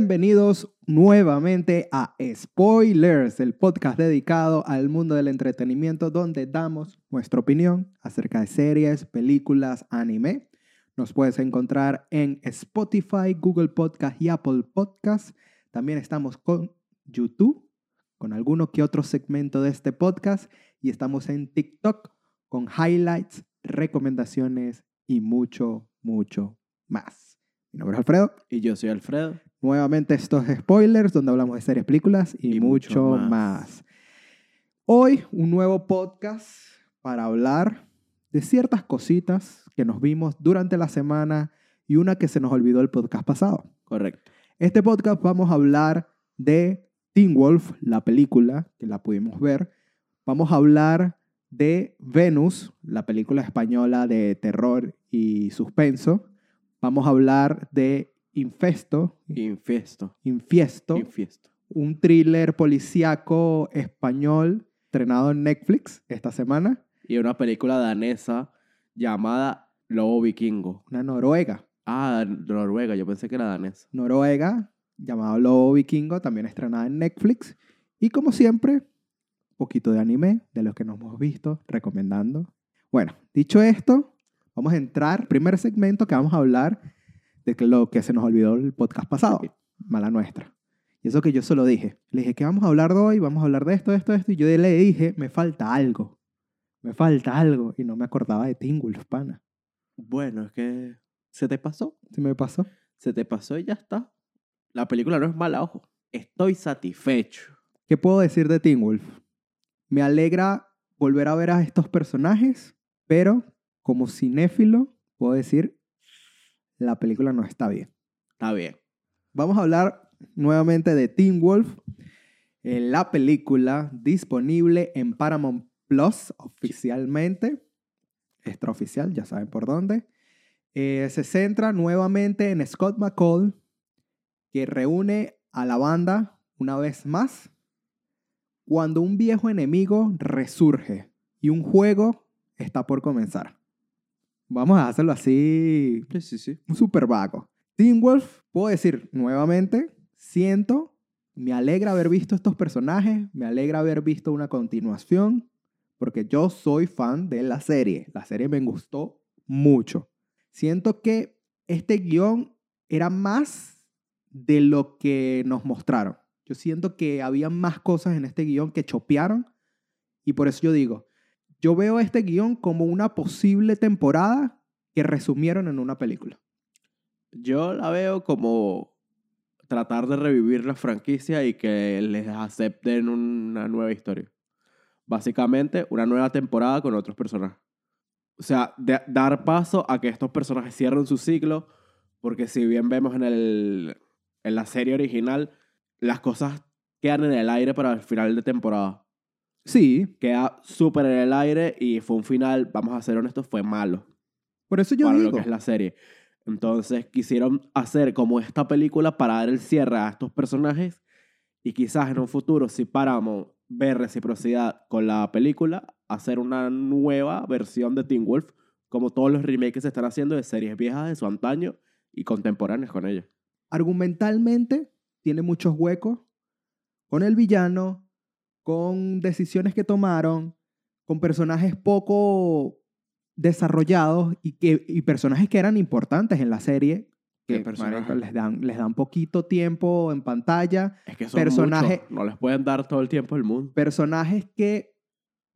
Bienvenidos nuevamente a Spoilers, el podcast dedicado al mundo del entretenimiento donde damos nuestra opinión acerca de series, películas, anime. Nos puedes encontrar en Spotify, Google Podcast y Apple Podcast. También estamos con YouTube, con alguno que otro segmento de este podcast y estamos en TikTok con highlights, recomendaciones y mucho, mucho más. Mi nombre es Alfredo. Y yo soy Alfredo. Nuevamente estos spoilers donde hablamos de series, películas y, Y mucho, mucho más. más. Hoy un nuevo podcast para hablar de ciertas cositas que nos vimos durante la semana y una que se nos olvidó el podcast pasado. Correcto. Este podcast vamos a hablar de Teen Wolf, la película, que la pudimos ver. Vamos a hablar de Venus, la película española de terror y suspenso. Vamos a hablar de Infesto, Infiesto. Infiesto, Infiesto. un thriller policíaco español estrenado en Netflix esta semana. Y una película danesa llamada Lobo Vikingo. Una noruega, Ah, Noruega. Yo pensé que era danesa. noruega, llamado Lobo Vikingo, también estrenada en Netflix. Y como siempre, un poquito de anime, de los que nos hemos visto, recomendando. Bueno, dicho esto, vamos a entrar, primer segmento que vamos a hablar de lo que se nos olvidó el podcast pasado, mala nuestra. Y eso que yo solo dije, le dije, ¿qué vamos a hablar de hoy? Vamos a hablar de esto, de esto, de esto. Y yo le dije, me falta algo, me falta algo. Y no me acordaba de Teen Wolf, pana. Bueno, es que se te pasó. ¿Sí me pasó? Se te pasó y ya está. La película no es mala, ojo. Estoy satisfecho. ¿Qué puedo decir de Teen Wolf? Me alegra volver a ver a estos personajes, pero como cinéfilo puedo decir, la película no está bien. Está bien. Vamos a hablar nuevamente de Teen Wolf, eh, la película disponible en Paramount Plus oficialmente, extraoficial, ya saben por dónde. Eh, se centra nuevamente en Scott McCall, que reúne a la banda una vez más cuando un viejo enemigo resurge y un juego está por comenzar. Vamos a hacerlo así Sí, sí, sí. un super vago. Teen Wolf, puedo decir nuevamente, siento, me alegra haber visto estos personajes, me alegra haber visto una continuación, porque yo soy fan de la serie. La serie me gustó mucho. Siento que este guion era más de lo que nos mostraron. Yo siento que había más cosas en este guion que chopearon y por eso yo digo, yo veo este guion como una posible temporada que resumieron en una película. Yo la veo como tratar de revivir la franquicia y que les acepten una nueva historia. Básicamente, una nueva temporada con otros personajes. O sea, dar paso a que estos personajes cierren su ciclo, porque si bien vemos en, el, en la serie original, las cosas quedan en el aire para el final de temporada. Sí, Queda súper en el aire y fue un final, vamos a ser honestos, fue malo por eso yo para digo. lo que es la serie. Entonces quisieron hacer como esta película para dar el cierre a estos personajes y quizás en un futuro, si Paramount ve reciprocidad con la película, hacer una nueva versión de Teen Wolf, como todos los remakes que se están haciendo de series viejas de su antaño y contemporáneas con ella. Argumentalmente tiene muchos huecos con el villano, con decisiones que tomaron, con personajes poco desarrollados y, que, y personajes que eran importantes en la serie, ¿Qué que personajes? marico, les, dan, les dan poquito tiempo en pantalla, Es que son Personaje- muchos, no les pueden dar todo el tiempo del mundo. personajes que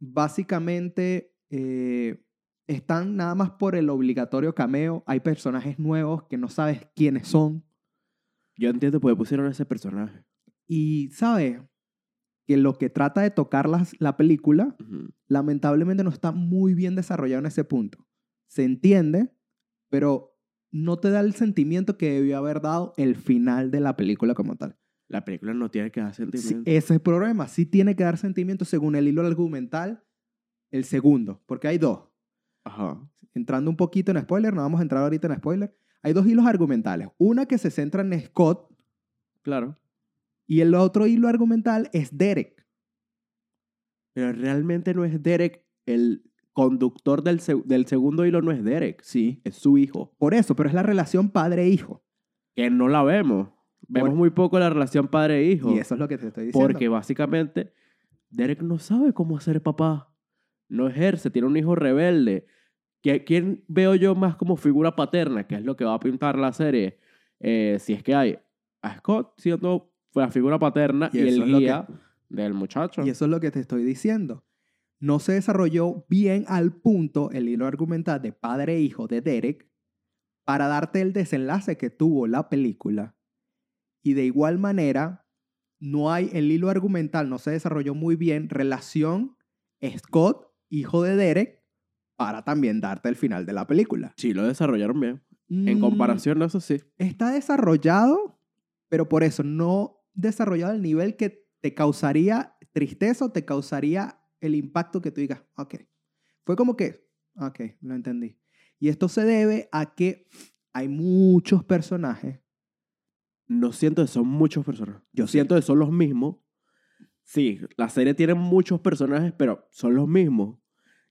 básicamente eh, están nada más por el obligatorio cameo, hay personajes nuevos que no sabes quiénes son, Yo entiendo por qué pusieron ese personaje. Y sabes que lo que trata de tocar las- la película, lamentablemente no está muy bien desarrollado en ese punto. Se entiende, pero no te da el sentimiento que debió haber dado el final de la película como tal. La película no tiene que dar Sí, sentimiento. ese es el problema. Sí tiene que dar sentimiento según el hilo argumental, el segundo, porque hay dos. Ajá. Entrando un poquito en spoiler, no vamos a entrar ahorita en spoiler. Hay dos hilos argumentales. Una que se centra en Scott Claro. Y el otro hilo argumental es Derek. Pero realmente no es Derek el conductor del, del segundo hilo, no es Derek. Sí. Es su hijo. Por eso, pero es la relación padre-hijo. Que no la vemos. Vemos Por- muy poco la relación padre-hijo. Y eso es lo que te estoy diciendo. Porque básicamente Derek no sabe cómo ser papá. No ejerce, tiene un hijo rebelde. ¿Qui- ¿Quién veo yo más como figura paterna? Que es lo que va a pintar la serie. Eh, si es que hay a Scott siendo la figura paterna Y y, el que- guía del muchacho. Y eso es lo que te estoy diciendo. No se desarrolló bien al punto el hilo argumental de padre e hijo de Derek para darte el desenlace que tuvo la película. Y de igual manera, no hay el hilo argumental, no se desarrolló muy bien relación Scott, hijo de Derek, para también darte el final de la película. Sí, lo desarrollaron bien. En Mm, comparación, eso sí. Está desarrollado, pero por eso no desarrollado al nivel que te causaría tristeza o te causaría el impacto que tú digas, ok. Fue como que, ok, lo entendí. Y esto se debe a que hay muchos personajes. No siento que son muchos personajes. Yo Yo siento que son los mismos. Sí, la serie tiene muchos personajes, pero son los mismos.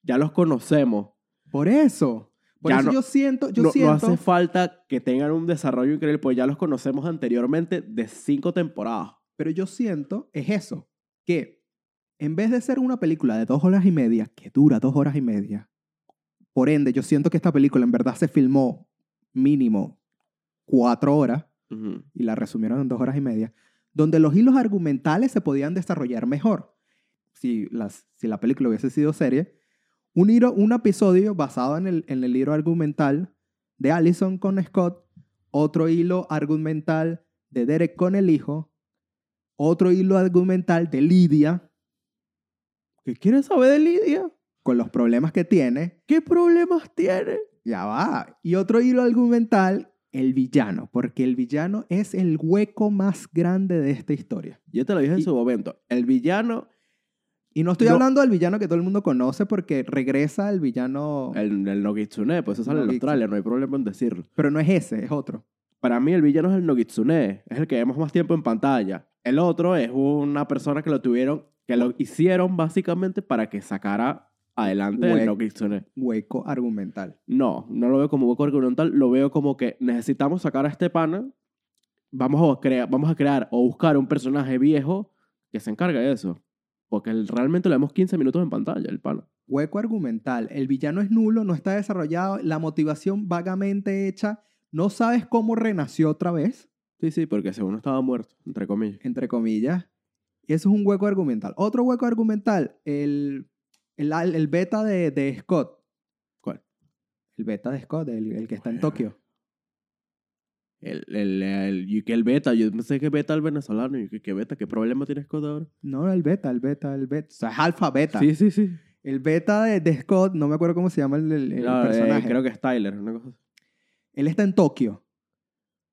Ya los conocemos. Por eso. Por Ya eso no- yo siento, yo no, no siento. hace falta que tengan un desarrollo increíble, pues ya los conocemos anteriormente de cinco temporadas. Pero yo siento, es eso, que en vez de ser una película de dos horas y media, que dura dos horas y media, por ende, yo siento que esta película en verdad se filmó mínimo cuatro horas Ujú. y la resumieron en dos horas y media, donde los hilos argumentales se podían desarrollar mejor. Si, las, si la película hubiese sido serie, un, hilo, un episodio basado en el, en el hilo argumental de Allison con Scott, otro hilo argumental de Derek con el hijo, otro hilo argumental de Lidia ¿Qué quieres saber de Lidia? con los problemas que tiene, ¿Qué problemas tiene? ya va, y otro hilo argumental, el villano, porque el villano es el hueco más grande de esta historia. Yo te lo dije en su momento. El villano, Y no estoy hablando del villano que todo el mundo conoce porque regresa el villano, el, el Nogitsune, pues eso sale en Nogitsune. Australia, no hay problema en decirlo. pero no es ese, es otro. Para mí el villano es el Nogitsune, es el que vemos más tiempo en pantalla. El otro es una persona que lo tuvieron, que lo hicieron básicamente para que sacara adelante el Nogitsune. Hueco argumental. No, no lo veo como hueco argumental, lo veo como que necesitamos sacar a este pana, vamos a, crear, vamos a crear o buscar un personaje viejo que se encargue de eso. Porque el- realmente le vemos 15 minutos en pantalla, el pana. Hueco argumental. El villano es nulo, no está desarrollado, la motivación vagamente hecha, no sabes cómo renació otra vez, Sí, sí, porque según estaba muerto, entre comillas. entre comillas. Y eso es un hueco argumental. Otro hueco argumental, el, el, el beta de, de Scott. ¿Cuál? El beta de Scott, el, el que está en. Tokio. El, el, el, y que el beta, yo pensé que beta el venezolano, y que, que beta, ¿qué problema tiene Scott ahora? No, el beta, el beta, el beta. O sea, es alfa beta. Sí, sí, sí. El beta de, de Scott, no me acuerdo cómo se llama el, el- el No, eh, personaje. creo que es Tyler, una cosa así. Él está en Tokio.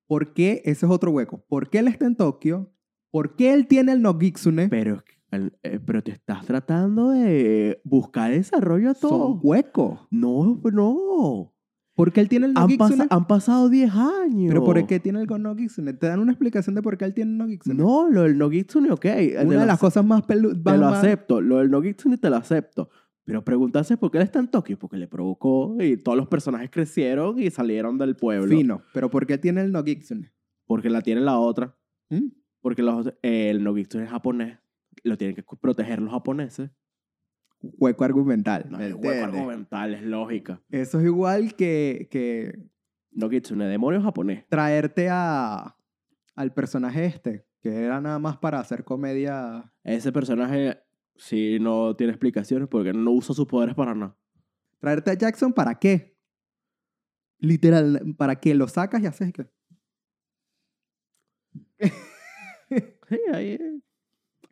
¿Por qué? Ese es otro hueco. ¿Por qué él está en Tokio? ¿Por qué él tiene el Nogitsune? Pero, eh, pero te estás tratando de buscar desarrollo a Son todo. huecos. No, no. ¿Por qué él tiene el Han, Nogitsune? pasa- han pasado 10 años. ¿Pero por qué tiene el Nogitsune? ¿Te dan una explicación de por qué él tiene el Nogitsune? No, lo del Nogitsune, ok. eh, te Una de las cosas más pelu... Te lo acepto. Lo del Nogitsune te lo acepto. Pero preguntarse por qué él está en Tokio, porque le provocó y todos los personajes crecieron y salieron del pueblo. Fino. ¿Pero por qué tiene el Nogitsune? Porque la tiene la otra. ¿Mm? Porque los, eh, el Nogitsune es japonés. Lo tienen que proteger los japoneses. Hueco argumental. No ¿me es hueco argumental, es lógica. Eso es igual que, que Nogitsune, demonio japonés. traerte a, al personaje este, que era nada más para hacer comedia. Ese personaje sí no tiene explicaciones porque no usa sus poderes para nada. Traerte a Jackson, ¿para qué? Literal, ¿para qué? Lo sacas y haces que... Sí, ahí,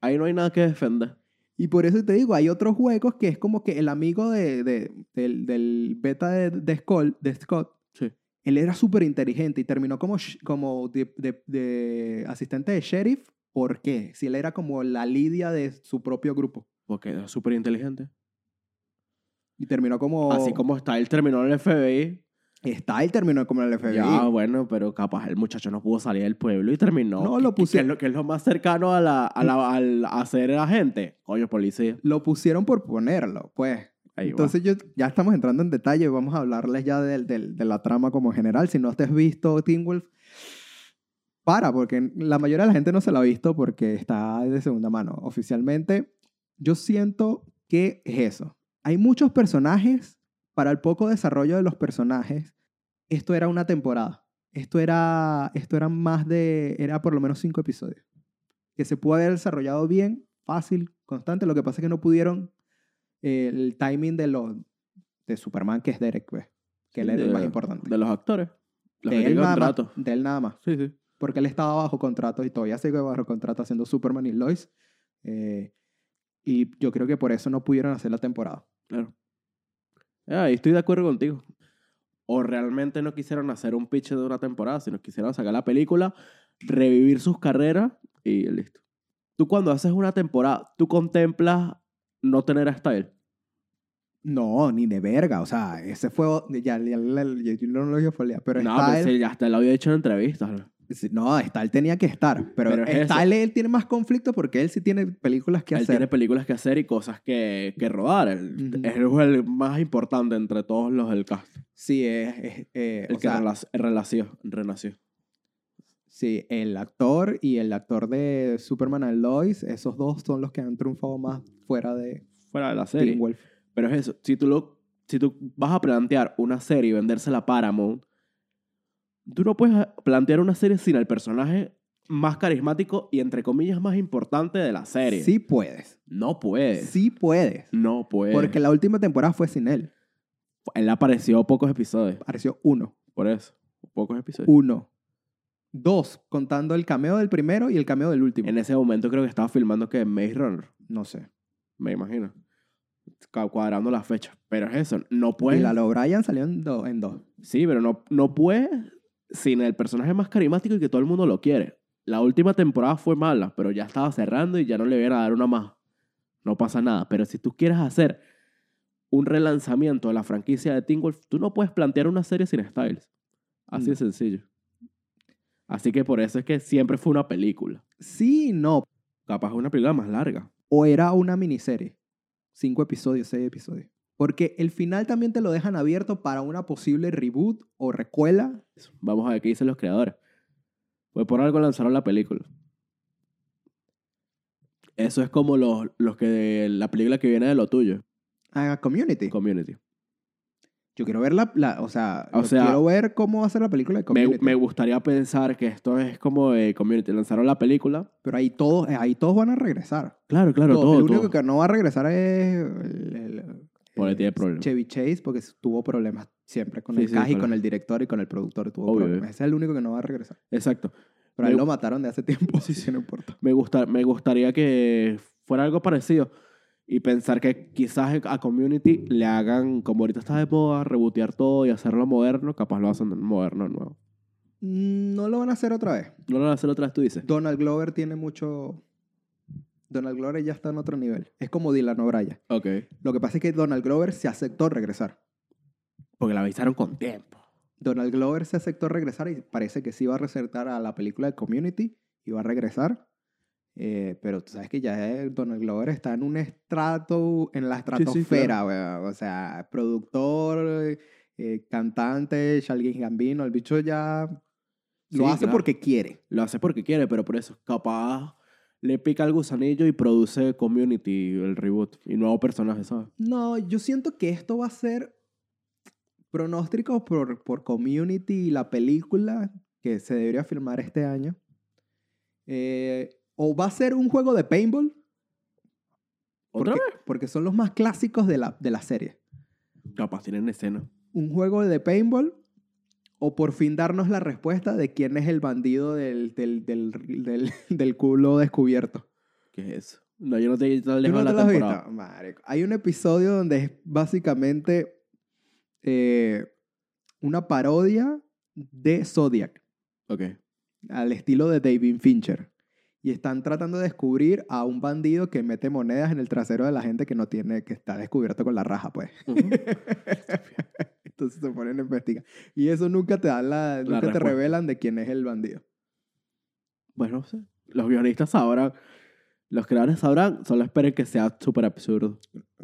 ahí no hay nada que defender. Y por eso te digo, hay otros juegos que es como que el amigo de, de- del, del beta de, de, Scott, de Scott, Sí. él era súper inteligente y terminó como, como de, asistente de sheriff. ¿Por qué? Si él era como la lidia de su propio grupo. Porque es súper inteligente. Y terminó como... Así como está, él terminó en el FBI. Está, él terminó como el FBI. Ya, bueno, pero capaz el muchacho no pudo salir del pueblo y terminó. No, ¿Qué- lo ¿Qué es lo, qué es lo más cercano a, la, a, la, al a ser agente? Coño, policía. Lo pusieron por ponerlo, pues. Ahí va. Entonces yo, ya estamos entrando en detalle, vamos a hablarles ya del- del- de, la trama como general. Si no te has visto Teen Wolf, para, porque la mayoría de la gente no se la ha visto porque está de segunda mano. Oficialmente, yo siento que es eso. Hay muchos personajes, para el poco desarrollo de los personajes, esto era una temporada. Esto era, esto era más de, era por lo menos cinco episodios. Que se pudo haber desarrollado bien, fácil, constante. Lo que pasa es que no pudieron eh, el timing de, los, de Superman, que es Derek, pues, que él era el más importante. De los actores. Los De él, nada más, de él nada más. Sí, sí. Porque él estaba bajo contrato y todavía sigue bajo contrato haciendo Superman y Lois. Eh, y yo creo que por eso no pudieron hacer la temporada. Claro. Ah, ahí estoy de acuerdo contigo. O realmente no quisieron hacer un pitch de una temporada, sino quisieron sacar la película, revivir sus carreras y listo. Tú cuando haces una temporada, tú contemplas no tener a Style. No, ni de verga. O sea, ese fue. Ya, ya- ya- ya- yo no lo pero no, Style- pues sí, hasta lo había dicho en entrevistas. ¿no? No, Style tenía que estar. Pero, Pero es él tiene más conflicto porque él sí tiene películas que Él hacer. tiene películas que hacer y cosas que, que rodar. Él-. Es el más importante entre todos los del cast. Sí, es. es, eh, El o que sea, relac- relació, renació. sí, el actor y el actor de Superman and Lois, esos dos son los que han triunfado más fuera de Fuera de la serie. Pero es eso. Si tú, lo, si tú vas a plantear una serie y vendérsela a Paramount, tú no puedes plantear una serie sin el personaje más carismático y, entre comillas, más importante de la serie. Sí puedes. No puedes. Sí puedes. No puedes. Porque la última temporada fue sin él. Él apareció pocos episodios. Apareció uno. Por eso. Pocos episodios. Uno. Dos, contando el cameo del primero y el cameo del último. En ese momento creo que estaba filmando que Maze Runner. No sé. Me imagino. Cuadrando la fecha. Pero es eso. No Y puedes. la O'Brien salió en, do- en dos. Sí, pero no, no puedes sin el personaje más carismático y que todo el mundo lo quiere. La última temporada fue mala, pero ya estaba cerrando y ya no le iban a dar una más. No pasa nada. Pero si tú quieres hacer un relanzamiento de la franquicia de Teen Wolf, tú no puedes plantear una serie sin Styles. Así No. de sencillo. Así que por eso es que siempre fue una película. Sí, no. Capaz una película más larga. O era una miniserie. Cinco episodios, seis episodios. Porque el final también te lo dejan abierto para una posible reboot o recuela. Vamos a ver qué dicen los creadores. Pues por algo lanzaron la película. Eso es como los, los que la película que viene de lo tuyo, A Community. Community. Yo quiero ver la, la- o sea, O sea, quiero ver cómo va a ser la película de Me, Community. me gustaría pensar que esto es como de Community. Lanzaron la película. Pero ahí todos, ahí todos van a regresar. Claro, claro, Todos. todo. el único todo. que no va a regresar es el, el- Porque tiene problemas. Chevy Chase porque tuvo problemas siempre con Sí, el sí, cast y con el- director y con el productor tuvo Obvio. problemas. Ese es el único que no va a regresar. Exacto. Pero a él lo mataron de hace tiempo, así que no importa. Me, gusta, me gustaría que fuera algo parecido. Y pensar que quizás a Community le hagan, como ahorita está de moda, rebotear todo y hacerlo moderno, capaz lo hacen moderno de nuevo. Mm, No lo van a hacer otra vez. No lo van a hacer otra vez, tú dices. Donald Glover tiene mucho... Donald Glover ya está en otro nivel. Es como Dylan O'Brien. Ok. Lo que pasa es que Donald Glover se aceptó regresar. Porque la avisaron con tiempo. Donald Glover se aceptó regresar y parece que sí va a resaltar a la película de Community y va a regresar. Eh, pero tú sabes que ya Donald Glover está en un estrato, en la sí, estratosfera, o sea, productor, eh, cantante, Charlie Gambino, el bicho ya lo Sí, hace claro. porque quiere. Lo hace porque quiere, pero por eso capaz le pica el gusanillo y produce Community, el reboot, y nuevo personaje, ¿sabes? No, yo siento que esto va a ser pronóstico por, por Community y la película que se debería filmar este año. Eh, o va a ser un juego de paintball. ¿Otra porque, porque son los más clásicos de la, de la serie. vez? Capaz tienen escena. Un juego de paintball. O por fin darnos la respuesta de quién es el bandido del, del, del, del, culo descubierto. ¿Qué es eso? No, yo no te he ¿Tú lejos no te la temporada. visto? Marico. Hay un episodio donde es básicamente eh, una parodia de Zodiac, Ok. al estilo de David Fincher. Y están tratando de descubrir a un bandido que mete monedas en el trasero de la gente que no tiene, que está descubierto con la raja, pues. Ujú. Entonces se ponen a investigar. Y eso nunca te dan la, nunca te revelan de quién es el bandido. Bueno, no sé. Los guionistas sabrán, los creadores sabrán, solo esperen que sea súper absurdo.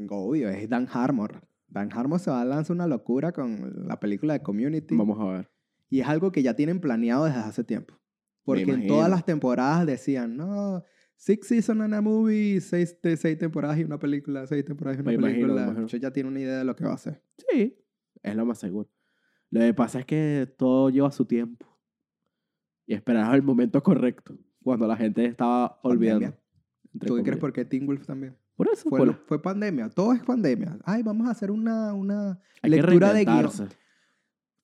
Obvio, es Dan Harmon. Dan Harmon se va a lanzar una locura con la película de Community. Vamos a ver. Y es algo que ya tienen planeado desde hace tiempo. Porque en todas las temporadas decían, no, six seasons in a movie, seis, seis temporadas y una película, seis temporadas y una Me imagino, me película. imagino. Yo ya tiene una idea de lo que va a hacer. Sí, es lo más seguro. Lo que pasa es que todo lleva su tiempo. Y esperar el momento correcto, cuando la gente estaba olvidando. Entre ¿Tú qué crees por qué Teen Wolf también? Por eso, Fue, por- lo- fue pandemia, todo es pandemia. Ay, vamos a hacer una, una hay lectura de guion.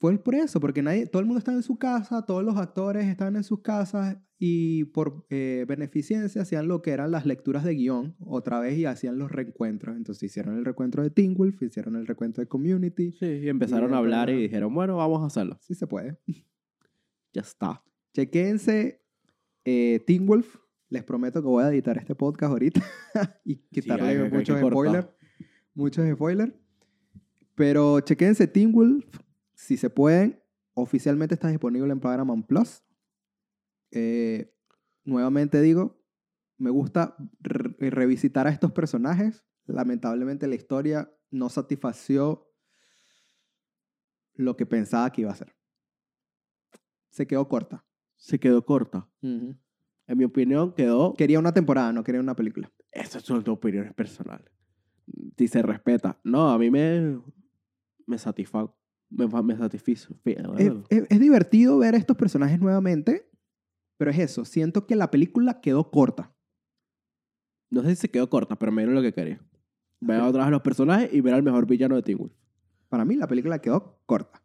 Fue por eso, porque nadie, todo el mundo estaba en su casa, todos los actores estaban en sus casas y por eh, beneficencia hacían lo que eran las lecturas de guion otra vez y hacían los reencuentros. Entonces hicieron el recuento de Teen Wolf, hicieron el recuento de Community. Sí, y empezaron Y a hablar y dijeron, bueno, vamos a hacerlo. Sí se puede. Ya está. Chequense eh, Teen Wolf. Les prometo que voy a editar este podcast ahorita y quitarle que- hay muchos spoilers. Muchos spoilers. Pero chequense Teen Wolf. Si se pueden, oficialmente está disponible en Paramount Plus. Eh, nuevamente digo, me gusta re- revisitar a estos personajes. Lamentablemente la historia no satisfació lo que pensaba que iba a ser. Se quedó corta. Se quedó corta. En mi opinión, quedó... Quería una temporada, no quería una película. Esas son tus opiniones personales. Si se respeta. No, a mí me... Me satisfago. Me, me satisfizo. Es, es- es divertido ver a estos personajes nuevamente, pero es eso. Siento que la película quedó corta. No sé si se quedó corta, pero me dieron lo que quería. Ver otra vez los personajes y ver al mejor villano de Teen Wolf. Para mí la película quedó corta.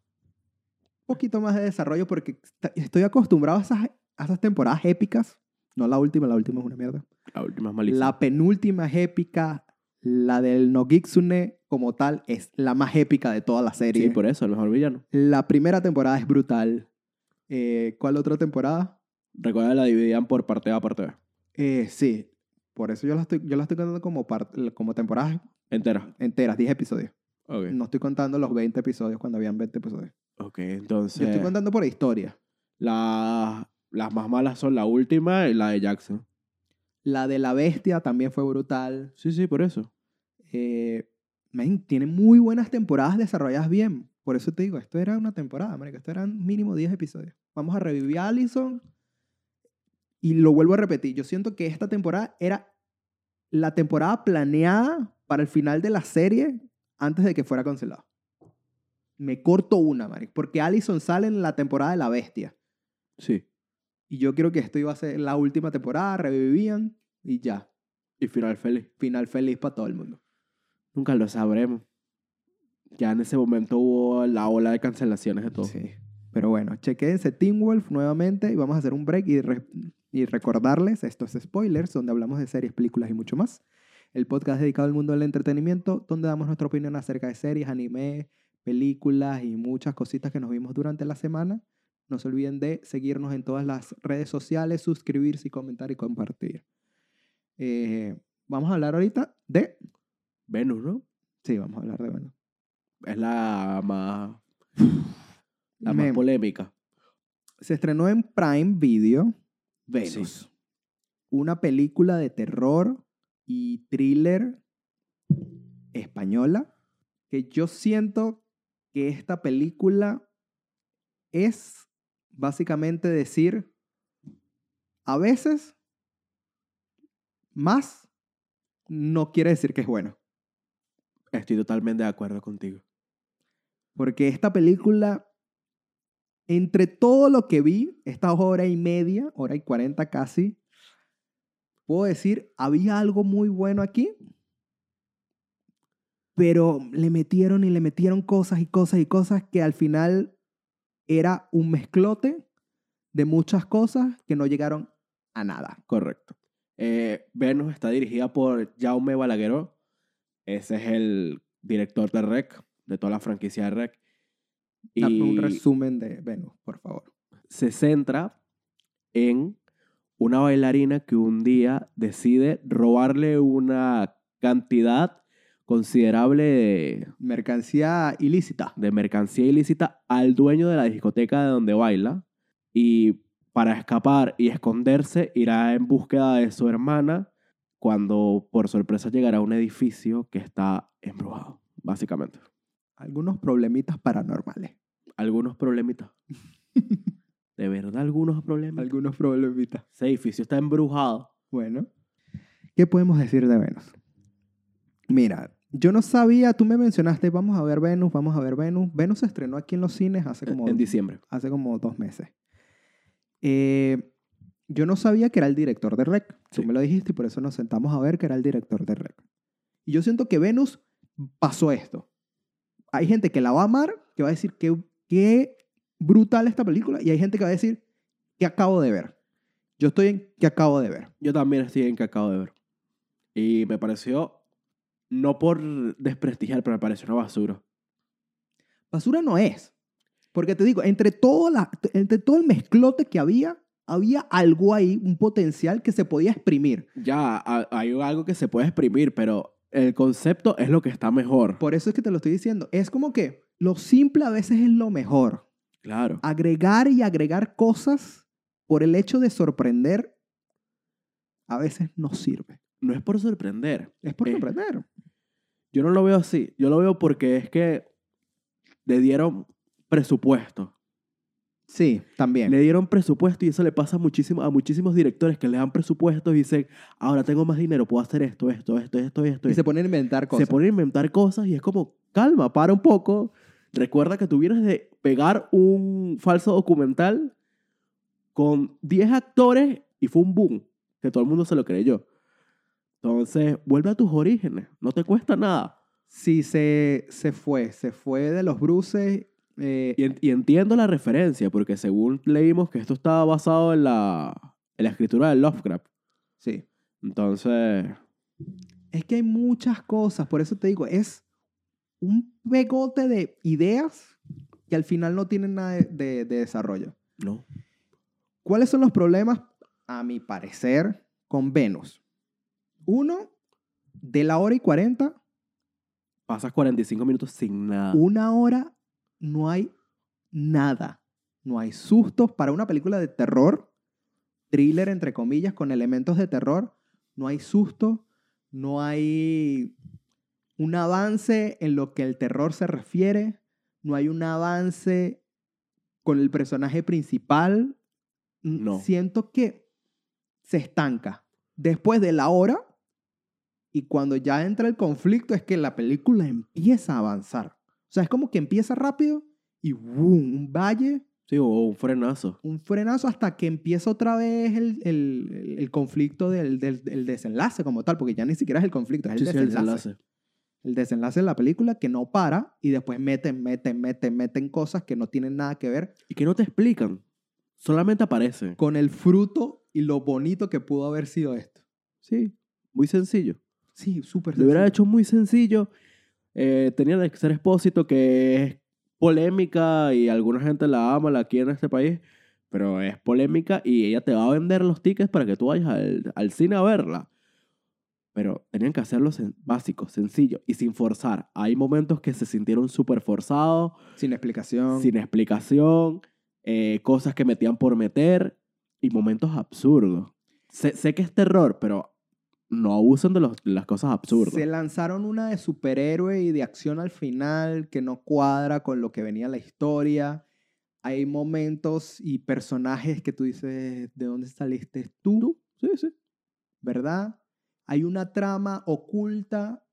Un poquito más de desarrollo porque estoy acostumbrado a esas, a esas temporadas épicas. No la última, la última es una mierda. La última es malísima. La penúltima es épica. La del Nogitsune como tal es la más épica de toda la serie. Sí, por eso, el mejor villano. La primera temporada es brutal. Eh, ¿Cuál otra temporada? Recuerda la dividían por parte A, parte B. Eh, sí. Por eso yo la estoy, yo la estoy contando como, part- como temporadas Entera. enteras, 10 episodios. Ok. No estoy contando los 20 episodios cuando habían 20 episodios. Ok, entonces... Yo estoy contando por historia. la- las más malas son la última y la de Jackson. La de la bestia también fue brutal. Sí, sí, por eso. Eh, men, tiene muy buenas temporadas desarrolladas bien. Por eso te digo, esto era una temporada, marico. Esto eran mínimo 10 episodios. Vamos a revivir a Allison. Y lo vuelvo a repetir. Yo siento que esta temporada era la temporada planeada para el final de la serie antes de que fuera cancelada. Me corto una, marico. Porque Allison sale en la temporada de la bestia. Sí. Y yo creo que esto iba a ser la última temporada, revivían y ya. Y final feliz. Final feliz para todo el mundo. Nunca lo sabremos. Ya en ese momento hubo la ola de cancelaciones de todo. Sí. Pero bueno, chequense Teen Wolf nuevamente y vamos a hacer un break y, re- y recordarles estos spoilers donde hablamos de series, películas y mucho más. El podcast dedicado al mundo del entretenimiento donde damos nuestra opinión acerca de series, anime, películas y muchas cositas que nos vimos durante la semana. No se olviden de seguirnos en todas las redes sociales, suscribirse comentar y compartir. Eh, vamos a hablar ahorita de... Venus, ¿no? Sí, vamos a hablar de... Bueno, Es la más... La Me- más polémica. Se estrenó en Prime Video Venus. Sí. Una película de terror y thriller española que yo siento que esta película es básicamente decir a veces más no quiere decir que es bueno. Estoy totalmente de acuerdo contigo. Porque esta película, entre todo lo que vi, esta hora y media, hora y cuarenta casi, puedo decir, había algo muy bueno aquí, pero le metieron y le metieron cosas y cosas y cosas que al final era un mezclote de muchas cosas que no llegaron a nada. Correcto. Eh, Venus está dirigida por Jaume Balagueró. Ese es el director de REC, de toda la franquicia de REC. Dame un resumen de Venus, por favor. se centra en una bailarina que un día decide robarle una cantidad considerable de, Mercancía ilícita. de mercancía ilícita al dueño de la discoteca de donde baila y para escapar y esconderse irá en búsqueda de su hermana cuando por sorpresa llegará a un edificio que está embrujado, básicamente. Algunos problemitas paranormales. Algunos problemitas. de verdad algunos problemas. Algunos problemitas. Ese edificio está embrujado. Bueno, ¿qué podemos decir de Venus? Mira, yo no sabía, tú me mencionaste, vamos a ver Venus, vamos a ver Venus. Venus se estrenó aquí en los cines hace como, En diciembre. hace como dos meses. Eh, yo no sabía que era el director de Rec. Tú Sí. me lo dijiste y por eso nos sentamos a ver que era el director de Rec. Y yo siento que Venus pasó esto. Hay gente que la va a amar, que va a decir que qué brutal esta película, y hay gente que va a decir que acabo de ver. Yo estoy en que acabo de ver. Yo también estoy en que acabo de ver. Y me pareció, no por desprestigiar, pero me pareció una basura. Basura no es. Porque te digo, entre todo, la, entre todo el mezclote que había, había algo ahí, un potencial que se podía exprimir. Ya, ha- hay algo que se puede exprimir, pero el concepto es lo que está mejor. Por eso es que te lo estoy diciendo. Es como que lo simple a veces es lo mejor. Claro. Agregar y agregar cosas por el hecho de sorprender a veces no sirve. No es por sorprender. Es por Eh, sorprender. Yo no lo veo así. Yo lo veo porque es que le dieron presupuesto. Sí, también. Le dieron presupuesto y eso le pasa muchísimo, a muchísimos directores que le dan presupuestos y dicen, ahora tengo más dinero, puedo hacer esto, esto, esto, esto, esto. y se esto". ponen a inventar cosas. se ponen a inventar cosas y es como, calma, para un poco. Recuerda que tú vienes de pegar un falso documental con 10 actores y fue un boom, que todo el mundo se lo creyó. Entonces, vuelve a tus orígenes, no te cuesta nada. Sí, se, se fue. Se fue de los bruces. Eh, Y, y entiendo la referencia, porque según leímos que esto estaba basado en la, en la escritura de Lovecraft. sí. Entonces, Es que hay muchas cosas, por eso te digo, es un pegote de ideas que al final no tienen nada de, de- de desarrollo. no. ¿Cuáles son los problemas, a mi parecer, con Venus? Uno, de la hora y 40, Pasas 45 minutos sin nada. una hora no hay nada. No hay sustos para una película de terror, thriller entre comillas, con elementos de terror. No hay susto, no hay un avance en lo que el terror se refiere, no hay un avance con el personaje principal. No. Siento que se estanca. Después de la hora, y cuando ya entra el conflicto, es que la película empieza a avanzar. O sea, es como que empieza rápido y ¡boom! Un valle, Sí, o un frenazo. un frenazo hasta que empieza otra vez el, el- el- conflicto del, del- del desenlace como tal, porque ya ni siquiera es el conflicto, es el Sí, sí, el desenlace. desenlace. El desenlace de la película que no para y después meten, meten, meten, meten cosas que no tienen nada que ver Y que no te explican. Solamente aparece. con el fruto y lo bonito que pudo haber sido esto. Sí, muy sencillo. Sí, súper Lo hubiera sencillo. hecho muy sencillo. Eh, tenía el ser expósito que es polémica y alguna gente la ama, la quiere en este país, pero es polémica y ella te va a vender los tickets para que tú vayas al, al cine a verla. Pero tenían que hacerlo sen- básico, sencillo y sin forzar. Hay momentos que se sintieron súper forzados, Sin explicación. sin explicación, eh, cosas que metían por meter y momentos absurdos. Sé, sé que es terror, pero no abusen de, los- de las cosas absurdas. Se lanzaron una de superhéroe y de acción al final que no cuadra con lo que venía la historia. Hay momentos y personajes que tú dices, ¿de dónde saliste tú? Sí, sí. ¿Verdad? Hay una trama oculta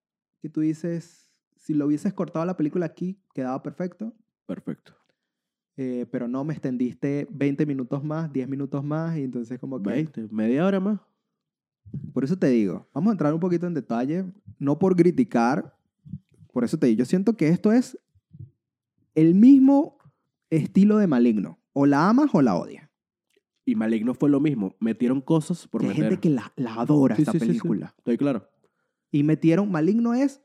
que tú dices, si lo hubieses cortado la película aquí, quedaba perfecto. Perfecto. Eh, pero no, me extendiste 20 minutos más, 10 minutos más, y entonces como que... 20, media hora más. Por eso te digo, vamos a entrar un poquito en detalle, no por criticar, por eso te digo, yo siento que esto es el mismo estilo de maligno, o la amas o la odias. Y Maligno fue lo mismo. Metieron cosas por hay meter. gente que la, la adora Sí, esta sí, sí, sí. película. Estoy claro. Y metieron, maligno es,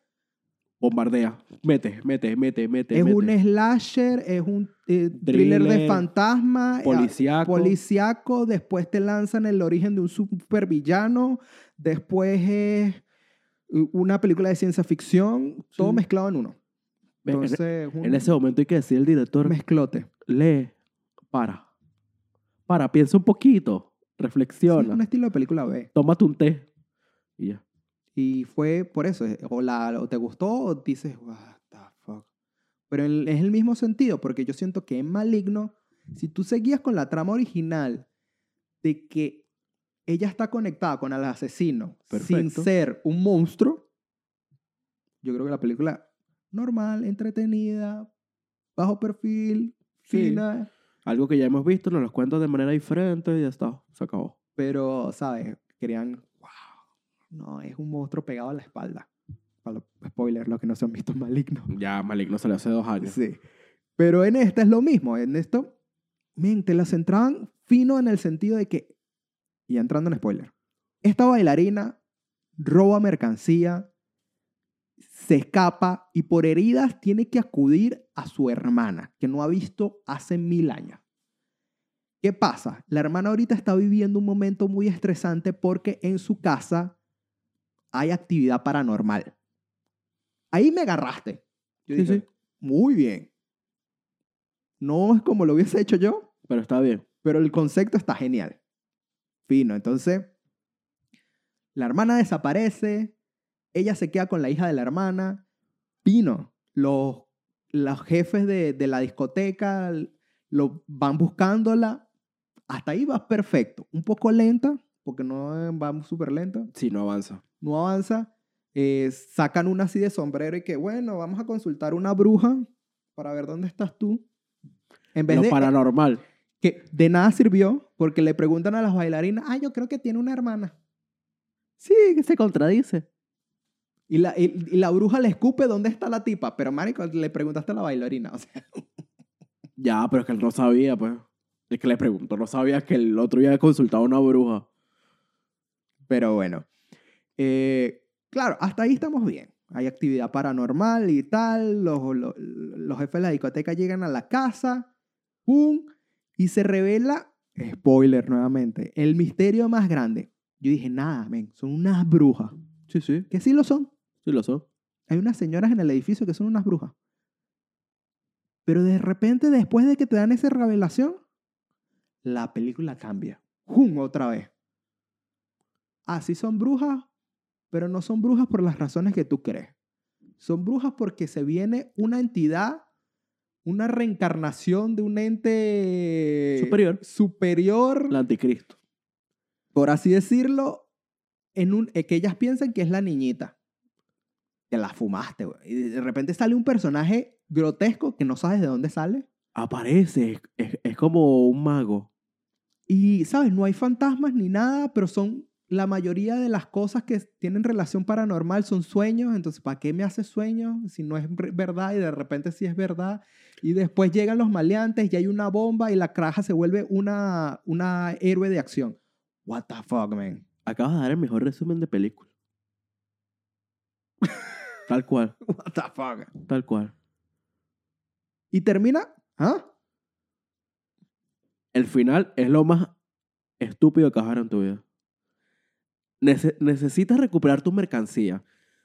Bombardea. Mete, mete, mete, mete. es mete. un slasher, es un eh, thriller, de fantasma, eh, Policíaco. policiaco, después te lanzan el origen de un supervillano, después es eh, una película de ciencia ficción, todo mezclado en uno. En- Entonces, un en ese momento hay que decir al director, mezclote. lee, para. Para, piensa un poquito. Sí, Reflexiona. un estilo de película B. Tómate un té. Y ya. Y fue por eso, eh, o, la, o te gustó o dices, what the fuck. Pero es el mismo sentido, porque yo siento que en Maligno Si tú seguías con la trama original de que ella está conectada con el asesino sin Perfecto. ser un monstruo, yo creo que la película normal, entretenida, bajo perfil, Sí. fina, Algo que ya hemos visto, nos lo cuentan de manera diferente y ya está. Se acabó. pero, ¿sabes? Querían, no, es un monstruo pegado a la espalda. Para los spoilers, los que no se han visto malignos. Ya Maligno salió hace dos años. Sí. Pero en esta es lo mismo. En esto, men, te la centraban fino en el sentido de que, y entrando en spoiler, esta bailarina roba mercancía, se escapa y por heridas tiene que acudir a su hermana, que no ha visto hace mil años. ¿Qué pasa? La hermana ahorita está viviendo un momento muy estresante porque en su casa hay actividad paranormal. Ahí me agarraste. Yo Sí, dije, sí. muy bien. No es como lo hubiese hecho yo, Pero está bien. pero el concepto está genial. Fino. Entonces, la hermana desaparece, ella se queda con la hija de la hermana. Fino. Los, los jefes de, de la discoteca lo, van buscándola. Hasta ahí va perfecto. Un poco lenta, porque no va súper lenta Sí, no avanza. no avanza, eh, sacan una así de sombrero y que, bueno, vamos a consultar una bruja para ver dónde estás tú. En vez Lo de paranormal. que de nada sirvió porque le preguntan a las bailarinas, ah, yo creo que tiene una hermana. Sí, que se contradice. Y la, y, y la bruja le escupe dónde está la tipa, pero marico, le preguntaste a la bailarina. O sea, Ya, pero es que él no sabía, pues. Es que le pregunto, no sabía que el otro había consultado a una bruja. Pero bueno. Eh, claro, hasta ahí estamos bien. Hay actividad paranormal y tal. Los, los, los jefes de la discoteca llegan a la casa. ¡Pum! Y se revela, spoiler nuevamente, el misterio más grande. Yo dije, nada, men, son unas brujas. Sí, sí. Que sí lo son. Sí lo son. Hay unas señoras en el edificio que son unas brujas. Pero de repente, después de que te dan esa revelación, la película cambia. ¡Jum! Otra vez. Ah, sí son brujas, pero no son brujas por las razones que tú crees. Son brujas porque se viene una entidad, una reencarnación de un ente Superior. superior El anticristo. por así decirlo, en un, eh, que ellas piensan que es la niñita. Te la fumaste, güey. Y de repente sale un personaje grotesco que no sabes de dónde sale. Aparece. Es como un mago. Y, ¿sabes? No hay fantasmas ni nada, pero son la mayoría de las cosas que tienen relación paranormal son sueños. Entonces, ¿para qué me hace sueños si no es verdad y de repente sí es verdad? Y después llegan los maleantes y hay una bomba y la craja se vuelve una, una héroe de acción. What the fuck, man? Acabas de dar el mejor resumen de película. Tal cual. What the fuck? Tal cual. Y termina, ¿ah? El final es lo más estúpido que ver en tu vida. Nece- necesitas recuperar tu mercancía.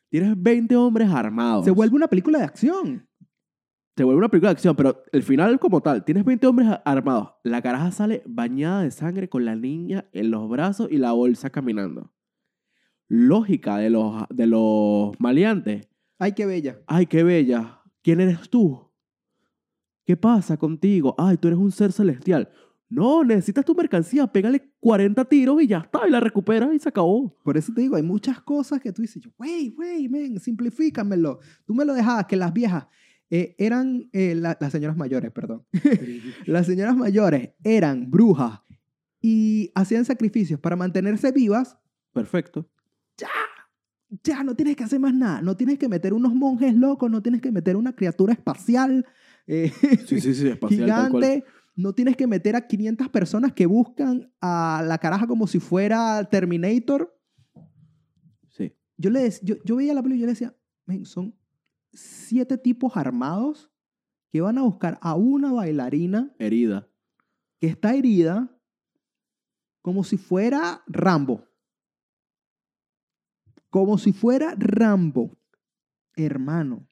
Tienes 20 hombres armados. Se vuelve una película de acción. Se vuelve una película de acción, pero el final como tal, tienes 20 hombres armados. La caraja sale bañada de sangre con la niña en los brazos y la bolsa caminando. Lógica de los, de los maleantes. Ay, qué bella. Ay, qué bella. ¿Quién eres tú? ¿Qué pasa contigo? Ay, tú eres un ser celestial. No, necesitas tu mercancía. Pégale 40 tiros y ya está. Y la recuperas y se acabó. Por eso te digo, hay muchas cosas que tú dices, wey, wey, men, simplifícamelo. Tú me lo dejabas que las viejas eh, eran, eh, la- las señoras mayores, perdón. las señoras mayores eran brujas y hacían sacrificios para mantenerse vivas. Perfecto. Ya, no tienes que hacer más nada. No tienes que meter unos monjes locos, no tienes que meter una criatura espacial eh, Sí, sí, sí. Espacial, tal cual. No tienes que meter a 500 personas que buscan a la caraja como si fuera Terminator. Sí. Yo, le yo, yo veía la película y yo le decía, "Men, son siete tipos armados que van a buscar a una bailarina Herida. que está herida como si fuera Rambo. Como si fuera Rambo. Hermano.